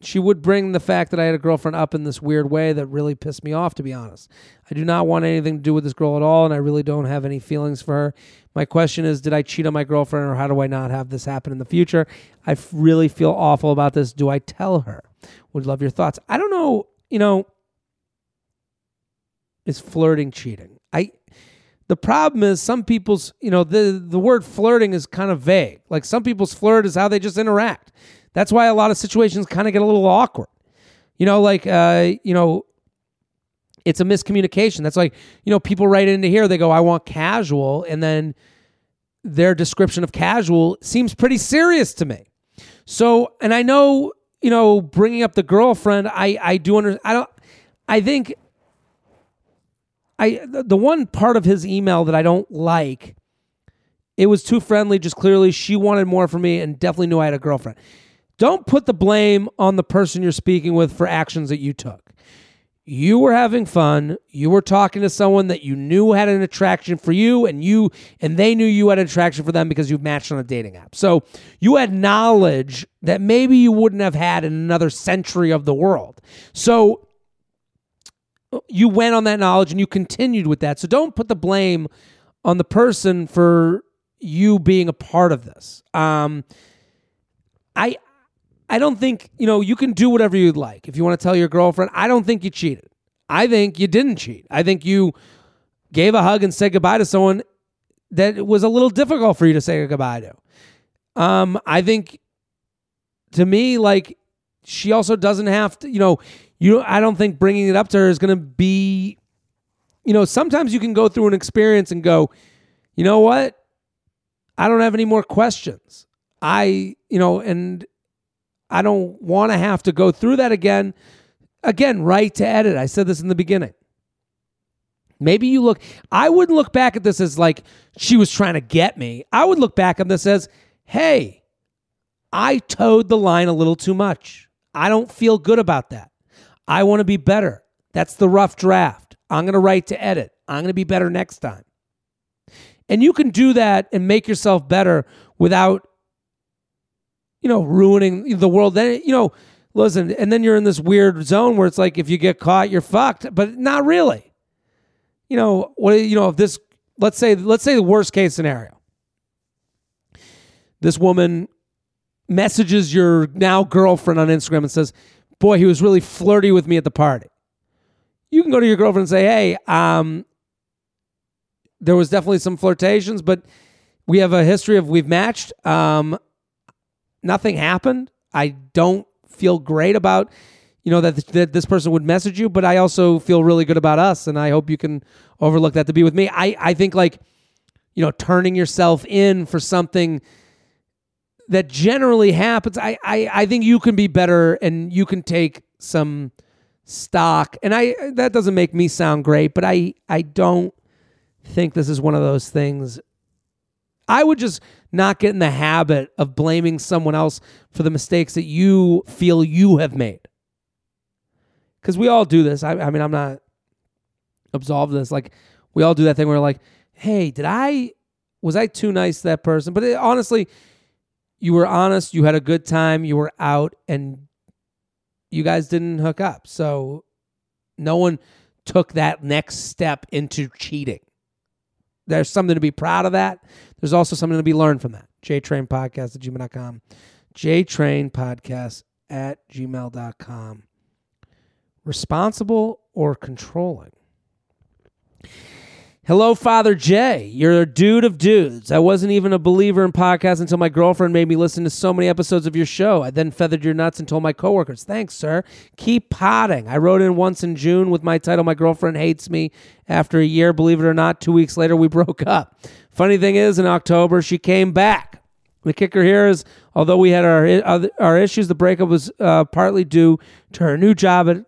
S1: She would bring the fact that I had a girlfriend up in this weird way that really pissed me off, to be honest. I do not want anything to do with this girl at all, and I really don't have any feelings for her. My question is Did I cheat on my girlfriend, or how do I not have this happen in the future? I really feel awful about this. Do I tell her? Would love your thoughts. I don't know you know, is flirting cheating. I the problem is some people's, you know, the the word flirting is kind of vague. Like some people's flirt is how they just interact. That's why a lot of situations kind of get a little awkward. You know, like uh, you know, it's a miscommunication. That's like, you know, people write into here, they go, I want casual, and then their description of casual seems pretty serious to me. So, and I know you know, bringing up the girlfriend, I I do understand. I don't. I think I the one part of his email that I don't like. It was too friendly. Just clearly, she wanted more from me, and definitely knew I had a girlfriend. Don't put the blame on the person you're speaking with for actions that you took you were having fun. You were talking to someone that you knew had an attraction for you and you and they knew you had an attraction for them because you matched on a dating app. So you had knowledge that maybe you wouldn't have had in another century of the world. So you went on that knowledge and you continued with that. So don't put the blame on the person for you being a part of this. Um i I don't think, you know, you can do whatever you'd like. If you want to tell your girlfriend, I don't think you cheated. I think you didn't cheat. I think you gave a hug and said goodbye to someone that was a little difficult for you to say goodbye to. Um, I think to me, like, she also doesn't have to, you know, you I don't think bringing it up to her is going to be, you know, sometimes you can go through an experience and go, you know what? I don't have any more questions. I, you know, and I don't want to have to go through that again. Again, write to edit. I said this in the beginning. Maybe you look, I wouldn't look back at this as like she was trying to get me. I would look back on this as, hey, I toed the line a little too much. I don't feel good about that. I want to be better. That's the rough draft. I'm going to write to edit. I'm going to be better next time. And you can do that and make yourself better without, you know, ruining the world. Then, you know, listen, and then you're in this weird zone where it's like if you get caught, you're fucked, but not really. You know, what, you know, if this, let's say, let's say the worst case scenario. This woman messages your now girlfriend on Instagram and says, Boy, he was really flirty with me at the party. You can go to your girlfriend and say, Hey, um, there was definitely some flirtations, but we have a history of we've matched. Um, nothing happened. I don't feel great about, you know, that, that this person would message you, but I also feel really good about us. And I hope you can overlook that to be with me. I, I think like, you know, turning yourself in for something that generally happens. I, I, I think you can be better and you can take some stock. And I that doesn't make me sound great, but I I don't think this is one of those things. I would just not get in the habit of blaming someone else for the mistakes that you feel you have made. Because we all do this. I, I mean, I'm not absolved of this. Like, we all do that thing where, like, hey, did I, was I too nice to that person? But it, honestly, you were honest, you had a good time, you were out, and you guys didn't hook up. So no one took that next step into cheating. There's something to be proud of that. There's also something to be learned from that. JTrain Podcast at gmail.com. JTrain Podcast at gmail.com. Responsible or controlling? Hello, Father Jay. You're a dude of dudes. I wasn't even a believer in podcasts until my girlfriend made me listen to so many episodes of your show. I then feathered your nuts and told my coworkers, Thanks, sir. Keep potting. I wrote in once in June with my title, My Girlfriend Hates Me. After a year, believe it or not, two weeks later, we [LAUGHS] broke up. Funny thing is, in October, she came back. The kicker here is, although we had our our issues, the breakup was uh, partly due to her new job at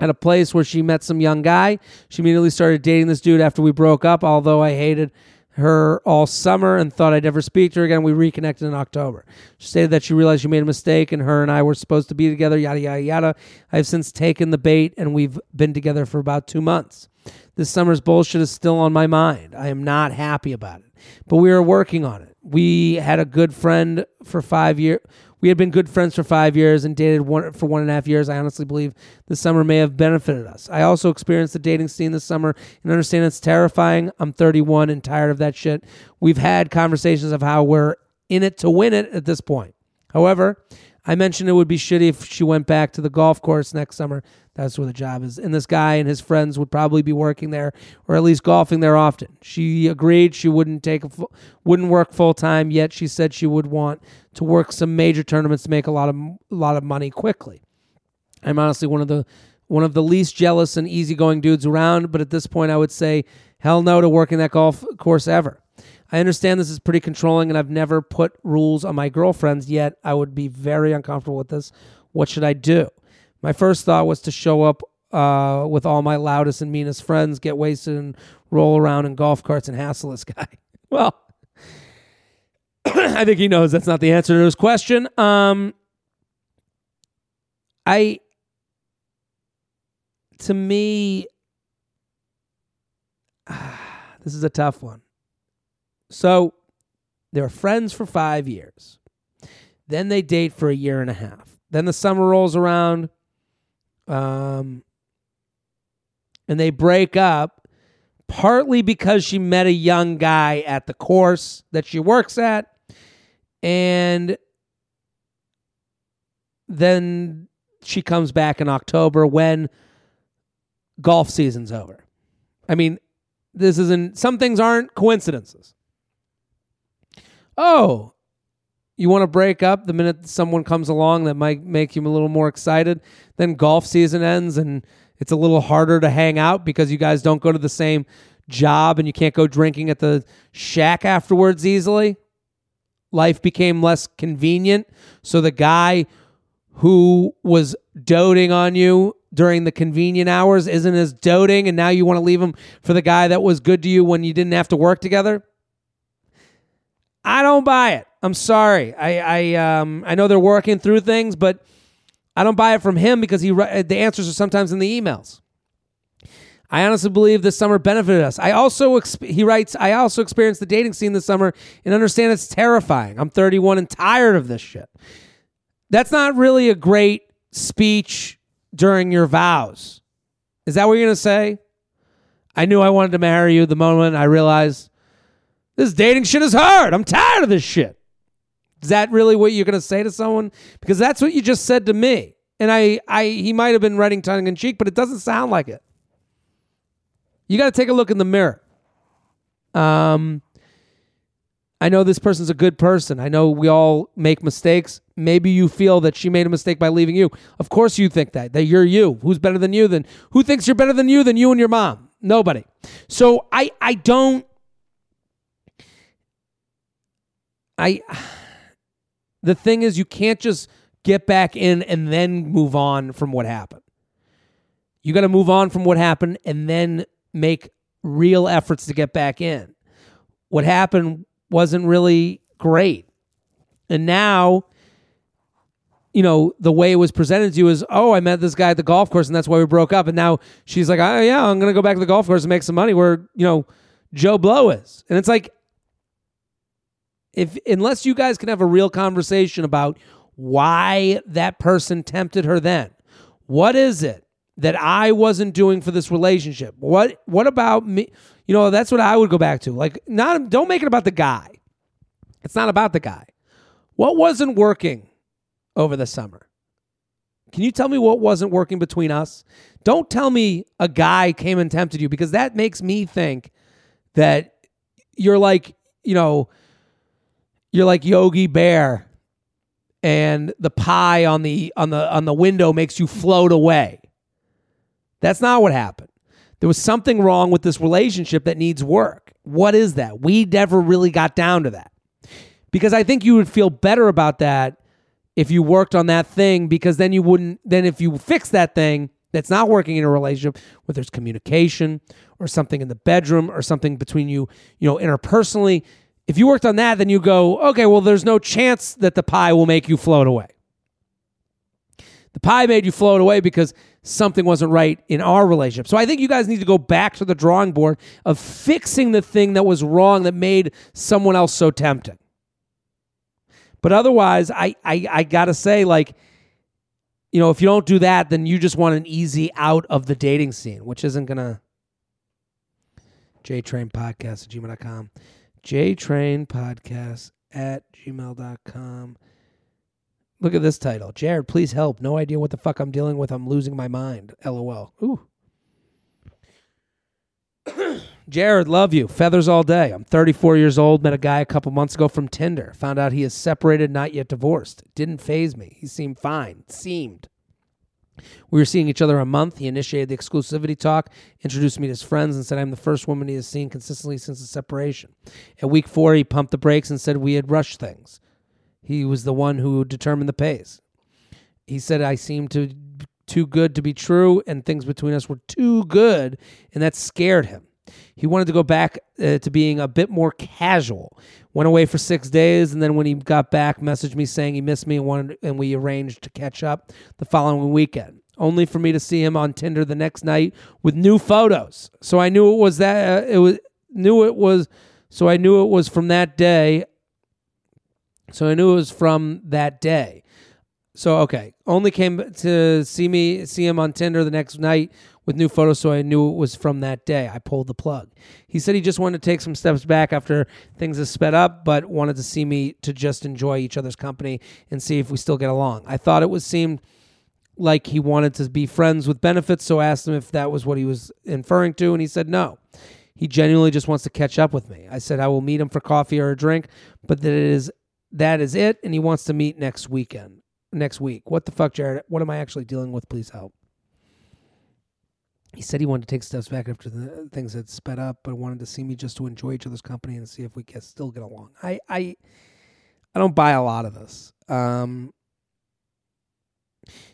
S1: at a place where she met some young guy. She immediately started dating this dude after we broke up, although I hated her all summer and thought I'd never speak to her again. We reconnected in October. She stated that she realized she made a mistake and her and I were supposed to be together, yada, yada, yada. I've since taken the bait and we've been together for about two months. This summer's bullshit is still on my mind. I am not happy about it, but we are working on it. We had a good friend for five years. We had been good friends for five years and dated one for one and a half years. I honestly believe the summer may have benefited us. I also experienced the dating scene this summer and understand it's terrifying. I'm 31 and tired of that shit. We've had conversations of how we're in it to win it at this point. However, I mentioned it would be shitty if she went back to the golf course next summer. That's where the job is. And this guy and his friends would probably be working there or at least golfing there often. She agreed she wouldn't take a wouldn't work full time, yet she said she would want to work some major tournaments to make a lot of a lot of money quickly. I'm honestly one of the one of the least jealous and easygoing dudes around, but at this point I would say hell no to working that golf course ever. I understand this is pretty controlling and I've never put rules on my girlfriends yet. I would be very uncomfortable with this. What should I do? My first thought was to show up uh, with all my loudest and meanest friends, get wasted, and roll around in golf carts and hassle this [LAUGHS] guy. Well, [COUGHS] I think he knows that's not the answer to his question. Um, I, to me, [SIGHS] this is a tough one. So they're friends for five years. Then they date for a year and a half. Then the summer rolls around. Um, and they break up partly because she met a young guy at the course that she works at. And then she comes back in October when golf season's over. I mean, this isn't, some things aren't coincidences oh, you want to break up the minute someone comes along that might make you a little more excited. Then golf season ends and it's a little harder to hang out because you guys don't go to the same job and you can't go drinking at the shack afterwards easily. Life became less convenient. So the guy who was doting on you during the convenient hours isn't as doting and now you want to leave him for the guy that was good to you when you didn't have to work together? I don't buy it. I'm sorry. I I um I know they're working through things, but I don't buy it from him because he the answers are sometimes in the emails. I honestly believe this summer benefited us. I also he writes, I also experienced the dating scene this summer and understand it's terrifying. I'm 31 and tired of this shit. That's not really a great speech during your vows. Is that what you're going to say? I knew I wanted to marry you the moment I realized this dating shit is hard. I'm tired of this shit. Is that really what you're going to say to someone? Because that's what you just said to me. And I, I he might have been writing tongue in cheek, but it doesn't sound like it. You got to take a look in the mirror. Um, I know this person's a good person. I know we all make mistakes. Maybe you feel that she made a mistake by leaving you. Of course you think that. That you're you. Who's better than you then? Who thinks you're better than you than you and your mom? Nobody. So I I don't I the thing is you can't just get back in and then move on from what happened. You got to move on from what happened and then make real efforts to get back in. What happened wasn't really great. And now, you know, the way it was presented to you is, oh, I met this guy at the golf course and that's why we broke up. And now she's like, oh, yeah, I'm going to go back to the golf course and make some money where, you know, Joe Blow is. And it's like, if unless you guys can have a real conversation about why that person tempted her then, what is it that I wasn't doing for this relationship? What what about me? You know, that's what I would go back to. Like, not don't make it about the guy. It's not about the guy. What wasn't working over the summer? Can you tell me what wasn't working between us? Don't tell me a guy came and tempted you because that makes me think that you're like, you know, you're like Yogi Bear and the pie on the on the on the window makes you float away. That's not what happened. There was something wrong with this relationship that needs work. What is that? We never really got down to that. Because I think you would feel better about that if you worked on that thing because then you wouldn't then if you fix that thing that's not working in a relationship, whether it's communication or something in the bedroom or something between you, you know, interpersonally, if you worked on that, then you go, okay, well, there's no chance that the pie will make you float away. The pie made you float away because something wasn't right in our relationship. So I think you guys need to go back to the drawing board of fixing the thing that was wrong that made someone else so tempting. But otherwise, I I, I gotta say, like, you know, if you don't do that, then you just want an easy out of the dating scene, which isn't gonna JTrain Podcast at gmail.com. JTrain Podcast at gmail.com. Look at this title. Jared, please help. No idea what the fuck I'm dealing with. I'm losing my mind. LOL. Ooh. [COUGHS] Jared, love you. Feathers all day. I'm 34 years old. Met a guy a couple months ago from Tinder. Found out he is separated, not yet divorced. Didn't faze me. He seemed fine. Seemed. We were seeing each other a month. He initiated the exclusivity talk, introduced me to his friends, and said I'm the first woman he has seen consistently since the separation. At week four, he pumped the brakes and said we had rushed things. He was the one who determined the pace. He said I seemed to too good to be true, and things between us were too good, and that scared him. He wanted to go back uh, to being a bit more casual. Went away for six days, and then when he got back, messaged me saying he missed me and wanted, and we arranged to catch up the following weekend. Only for me to see him on Tinder the next night with new photos. So I knew it was that uh, it was knew it was. So I knew it was from that day so I knew it was from that day. So okay, only came to see me see him on Tinder the next night with new photos, so I knew it was from that day. I pulled the plug. He said he just wanted to take some steps back after things have sped up, but wanted to see me to just enjoy each other's company and see if we still get along. I thought it was seemed like he wanted to be friends with benefits, so I asked him if that was what he was inferring to, and he said no. He genuinely just wants to catch up with me. I said I will meet him for coffee or a drink, but that is that is it, and he wants to meet next weekend, next week. What the fuck, Jared? What am I actually dealing with? Please help. He said he wanted to take steps back after the things had sped up, but wanted to see me just to enjoy each other's company and see if we can still get along. I, I, I don't buy a lot of this. Um,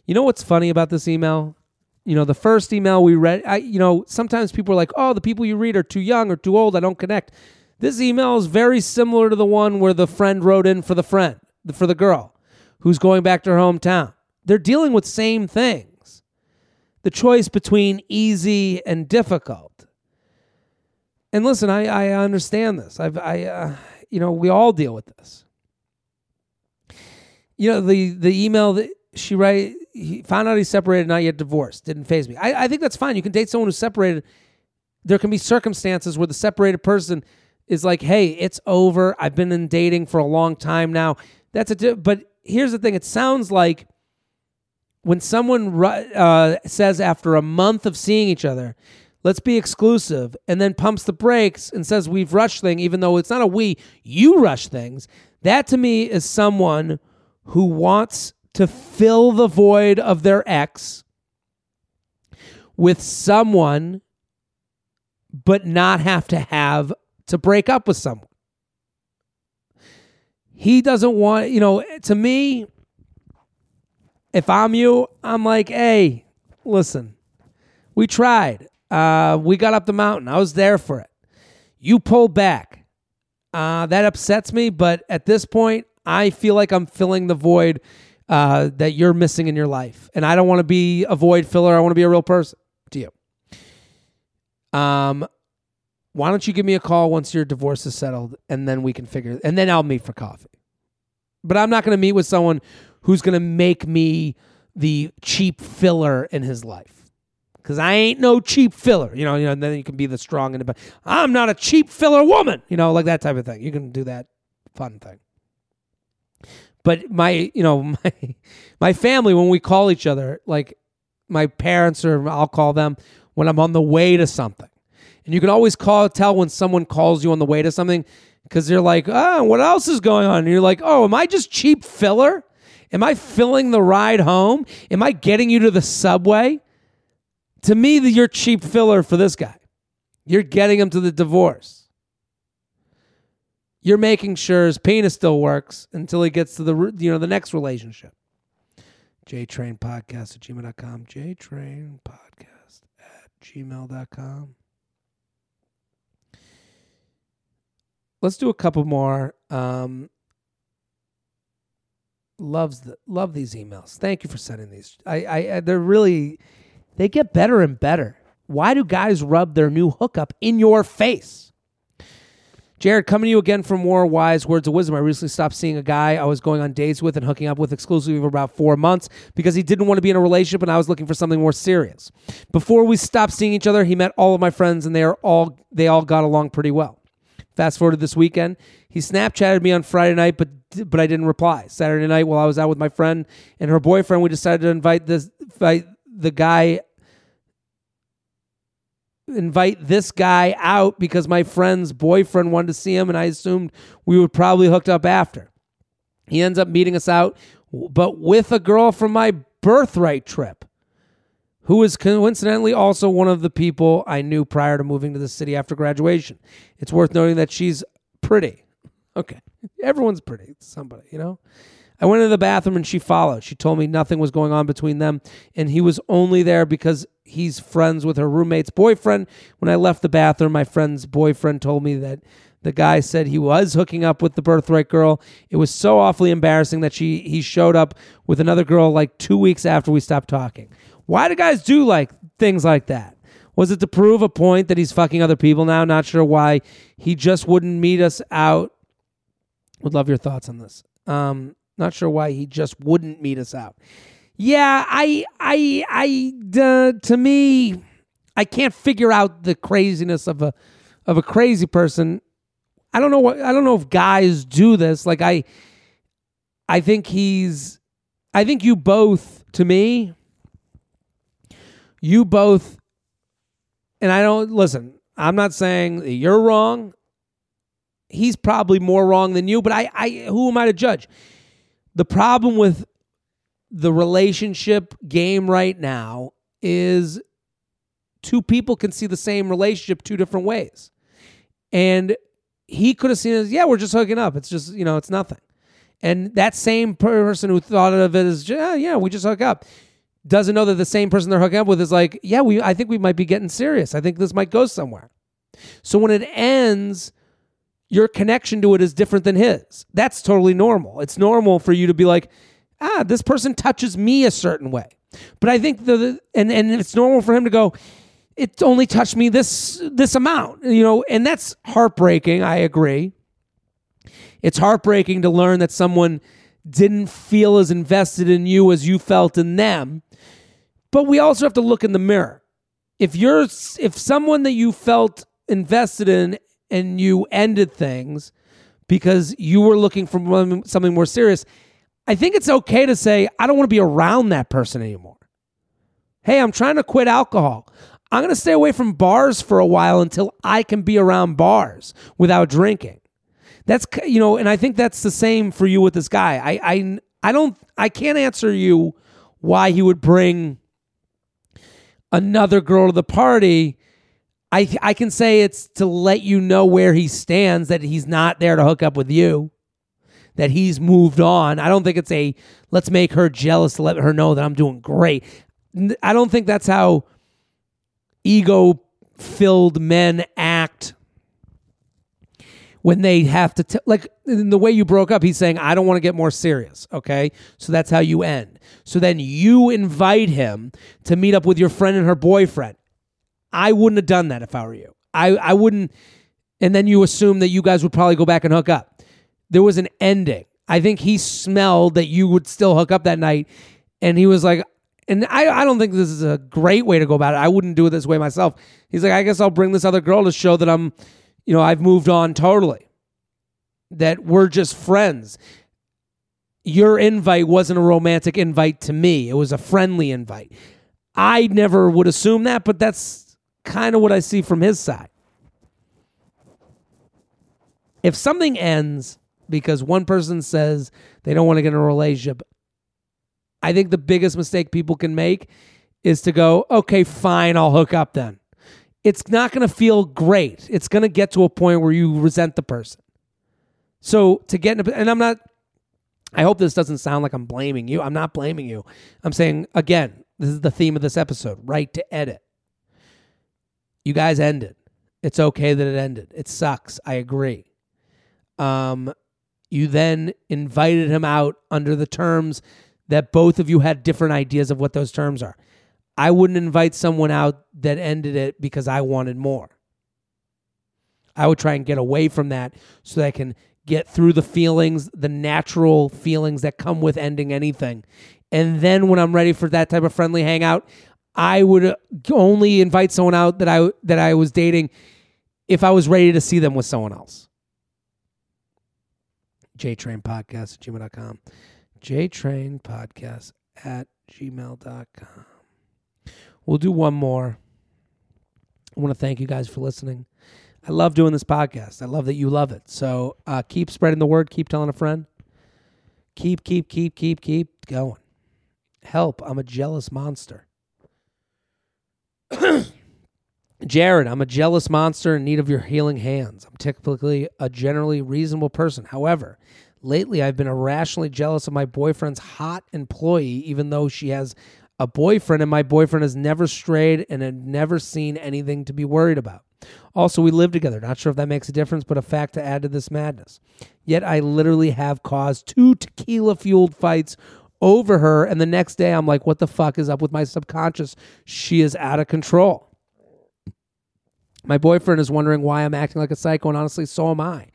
S1: You know what's funny about this email? You know, the first email we read, I, you know, sometimes people are like, oh, the people you read are too young or too old. I don't connect. This email is very similar to the one where the friend wrote in for the friend, for the girl who's going back to her hometown. They're dealing with same things. The choice between easy and difficult. And listen, I, I understand this. I've, I, uh, you know, we all deal with this. You know, the the email that she write, he found out he's separated, not yet divorced. Didn't faze me. I, I think that's fine. You can date someone who's separated. There can be circumstances where the separated person is like, "Hey, it's over. I've been in dating for a long time now." That's a. But here's the thing. It sounds like when someone uh, says after a month of seeing each other, let's be exclusive, and then pumps the brakes and says we've rushed things, even though it's not a we, you rush things. That to me is someone who wants to fill the void of their ex with someone, but not have to have to break up with someone. He doesn't want, you know, to me, if I'm you, I'm like, hey, listen, we tried. Uh, we got up the mountain. I was there for it. You pulled back. Uh, that upsets me, but at this point, I feel like I'm filling the void uh, that you're missing in your life. And I don't want to be a void filler. I want to be a real person to you. Um, why don't you give me a call once your divorce is settled, and then we can figure. And then I'll meet for coffee. But I'm not going to meet with someone who's going to make me the cheap filler in his life. Because I ain't no cheap filler, you know. You know, and then you can be the strong and I'm not a cheap filler woman, you know, like that type of thing. You can do that fun thing. But my, you know, [LAUGHS] my my family when we call each other, like my parents or I'll call them when I'm on the way to something. And you can always call tell when someone calls you on the way to something because they're like, "Oh, what else is going on?" And you're like, "Oh, am I just cheap filler? Am I filling the ride home? Am I getting you to the subway?" To me, you're cheap filler for this guy. You're getting him to the divorce you're making sure his penis still works until he gets to the you know the next relationship. JTrain Podcast at gmail.com. JTrain Podcast at gmail.com. Let's do a couple more. Um, loves the, love these emails. Thank you for sending these. I, I they're really they get better and better. Why do guys rub their new hookup in your face? Jared, coming to you again for more wise words of wisdom. I recently stopped seeing a guy I was going on dates with and hooking up with exclusively for about four months because he didn't want to be in a relationship and I was looking for something more serious. Before we stopped seeing each other, he met all of my friends and they are all they all got along pretty well. Fast forward to this weekend, he Snapchatted me on Friday night, but but I didn't reply. Saturday night, while I was out with my friend and her boyfriend, we decided to invite this invite the guy invite this guy out because my friend's boyfriend wanted to see him and I assumed we would probably hooked up after. He ends up meeting us out, but with a girl from my birthright trip, who is coincidentally also one of the people I knew prior to moving to the city after graduation. It's worth noting that she's pretty. Okay. Everyone's pretty. Somebody, you know? I went into the bathroom and she followed. She told me nothing was going on between them and he was only there because he's friends with her roommate's boyfriend. When I left the bathroom, my friend's boyfriend told me that the guy said he was hooking up with the birthright girl. It was so awfully embarrassing that she he showed up with another girl like 2 weeks after we stopped talking. Why do guys do like things like that? Was it to prove a point that he's fucking other people now? Not sure why. He just wouldn't meet us out. Would love your thoughts on this. Um, not sure why he just wouldn't meet us out. Yeah, I, I, I, uh, to me, I can't figure out the craziness of a, of a crazy person. I don't know what, I don't know if guys do this. Like I, I think he's, I think you both, to me, you both, and I don't, listen, I'm not saying you're wrong. He's probably more wrong than you, but I, I, who am I to judge? The problem with the relationship game right now is two people can see the same relationship two different ways. And he could have seen it as, yeah, we're just hooking up. It's just, you know, it's nothing. And that same person who thought of it as, yeah, yeah, we just hook up, doesn't know that the same person they're hooking up with is like, yeah, we, I think we might be getting serious. I think this might go somewhere. So when it ends, your connection to it is different than his. That's totally normal. It's normal for you to be like, ah, this person touches me a certain way. But I think the and and it's normal for him to go, it only touched me this this amount, you know, and that's heartbreaking. I agree. It's heartbreaking to learn that someone didn't feel as invested in you as you felt in them. But we also have to look in the mirror. If you're if someone that you felt invested in and you ended things because you were looking for something more serious, I think it's okay to say, I don't want to be around that person anymore. Hey, I'm trying to quit alcohol. I'm going to stay away from bars for a while until I can be around bars without drinking. That's you know, and I think that's the same for you with this guy. I I I don't I can't answer you why he would bring another girl to the party. I I can say it's to let you know where he stands that he's not there to hook up with you. That he's moved on. I don't think it's a let's make her jealous to let her know that I'm doing great. I don't think that's how ego filled men act when they have to t- like in the way you broke up he's saying i don't want to get more serious okay so that's how you end so then you invite him to meet up with your friend and her boyfriend i wouldn't have done that if i were you i i wouldn't and then you assume that you guys would probably go back and hook up there was an ending i think he smelled that you would still hook up that night and he was like and I, I don't think this is a great way to go about it i wouldn't do it this way myself he's like i guess i'll bring this other girl to show that i'm you know, I've moved on totally. That we're just friends. Your invite wasn't a romantic invite to me, it was a friendly invite. I never would assume that, but that's kind of what I see from his side. If something ends because one person says they don't want to get in a relationship, I think the biggest mistake people can make is to go, okay, fine, I'll hook up then it's not going to feel great. It's going to get to a point where you resent the person. So to get in a, and I'm not, I hope this doesn't sound like I'm blaming you. I'm not blaming you. I'm saying, again, this is the theme of this episode right to edit. You guys ended. It's okay that it ended. It sucks. I agree. Um, you then invited him out under the terms that both of you had different ideas of what those terms are. I wouldn't invite someone out that ended it because I wanted more. I would try and get away from that so that I can get through the feelings, the natural feelings that come with ending anything. And then when I'm ready for that type of friendly hangout, I would only invite someone out that I that I was dating if I was ready to see them with someone else. JTrain Podcast at gmail.com. JTrain Podcast at gmail.com. We'll do one more. I want to thank you guys for listening. I love doing this podcast. I love that you love it. So uh, keep spreading the word. Keep telling a friend. Keep, keep, keep, keep, keep going. Help. I'm a jealous monster. [COUGHS] Jared, I'm a jealous monster in need of your healing hands. I'm typically a generally reasonable person. However, lately I've been irrationally jealous of my boyfriend's hot employee, even though she has a boyfriend, and my boyfriend has never strayed and had never seen anything to be worried about. Also, we live together. Not sure if that makes a difference, but a fact to add to this madness. Yet I literally have caused two tequila fueled fights over her, and the next day I'm like, what the fuck is up with my subconscious? She is out of control. My boyfriend is wondering why I'm acting like a psycho, and honestly, so am I.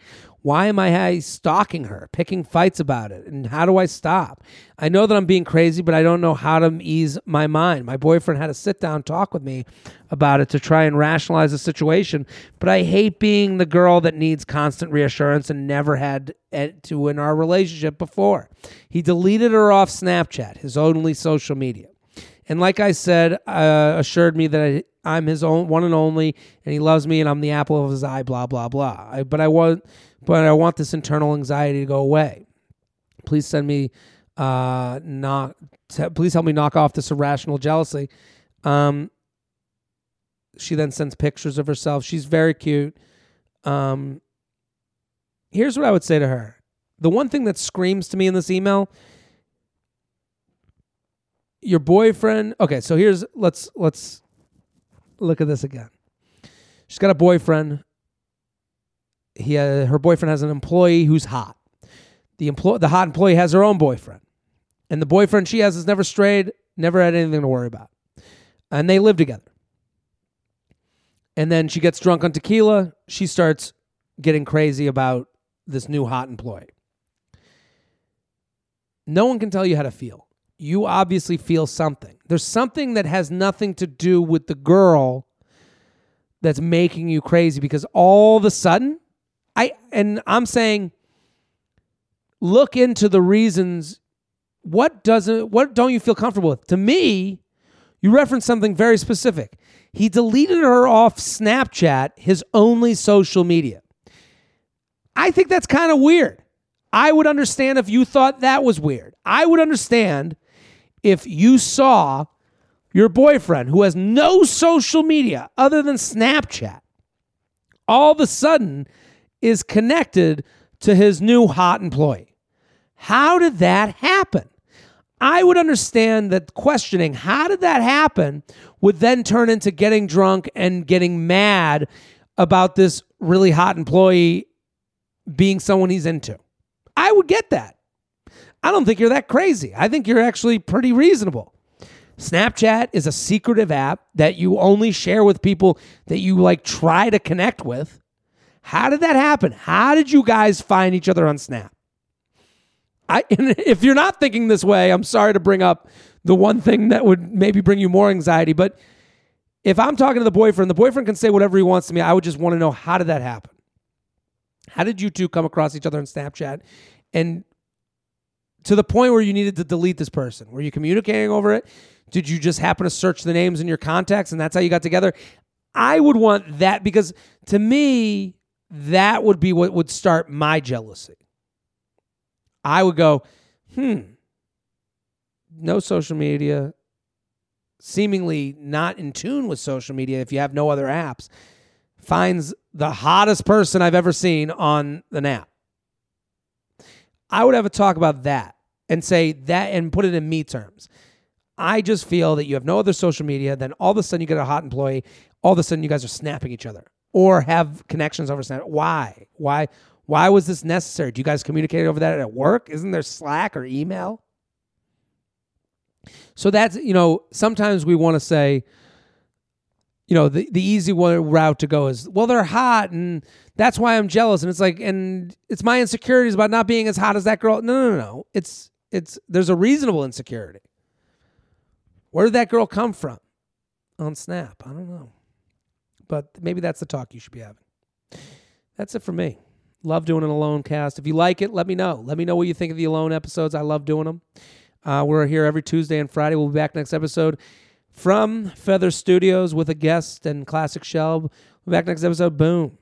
S1: Why am I stalking her, picking fights about it? And how do I stop? I know that I'm being crazy, but I don't know how to ease my mind. My boyfriend had to sit down talk with me about it to try and rationalize the situation, but I hate being the girl that needs constant reassurance and never had to in our relationship before. He deleted her off Snapchat, his only social media. And like I said, uh, assured me that I, am his own one and only, and he loves me, and I'm the apple of his eye. Blah blah blah. I, but I want but I want this internal anxiety to go away. Please send me uh knock t- please help me knock off this irrational jealousy. Um she then sends pictures of herself. She's very cute. Um here's what I would say to her. the one thing that screams to me in this email your boyfriend okay so here's let's let's look at this again. She's got a boyfriend. He uh, her boyfriend has an employee who's hot. The employ the hot employee has her own boyfriend. And the boyfriend she has has never strayed never had anything to worry about. And they live together. And then she gets drunk on tequila. She starts getting crazy about this new hot employee. No one can tell you how to feel. You obviously feel something. There's something that has nothing to do with the girl that's making you crazy because all of a sudden, I and I'm saying look into the reasons what doesn't what don't you feel comfortable with? To me, you reference something very specific. He deleted her off Snapchat, his only social media. I think that's kind of weird. I would understand if you thought that was weird. I would understand if you saw your boyfriend who has no social media other than Snapchat all of a sudden is connected to his new hot employee. How did that happen? I would understand that questioning how did that happen would then turn into getting drunk and getting mad about this really hot employee being someone he's into. I would get that. I don't think you're that crazy. I think you're actually pretty reasonable. Snapchat is a secretive app that you only share with people that you like try to connect with. How did that happen? How did you guys find each other on Snap? I [LAUGHS] if you're not thinking this way, I'm sorry to bring up the one thing that would maybe bring you more anxiety, but if I'm talking to the boyfriend, the boyfriend can say whatever he wants to me. I would just want to know how did that happen? How did you two come across each other on Snapchat? And to the point where you needed to delete this person? Were you communicating over it? Did you just happen to search the names in your contacts and that's how you got together? I would want that because to me, that would be what would start my jealousy. I would go, hmm, no social media, seemingly not in tune with social media if you have no other apps, finds the hottest person I've ever seen on the app. I would have a talk about that and say that and put it in me terms. I just feel that you have no other social media, then all of a sudden you get a hot employee, all of a sudden you guys are snapping each other or have connections over Snap. Why? Why? Why was this necessary? Do you guys communicate over that at work? Isn't there Slack or email? So that's, you know, sometimes we want to say, you know, the, the easy one route to go is, well, they're hot and that's why I'm jealous. And it's like, and it's my insecurities about not being as hot as that girl. No, no, no. It's, it's, there's a reasonable insecurity. Where did that girl come from? On Snap. I don't know. But maybe that's the talk you should be having. That's it for me. Love doing an alone cast. If you like it, let me know. Let me know what you think of the alone episodes. I love doing them. Uh, we're here every Tuesday and Friday. We'll be back next episode from Feather Studios with a guest and Classic Shelb. Back next episode. Boom.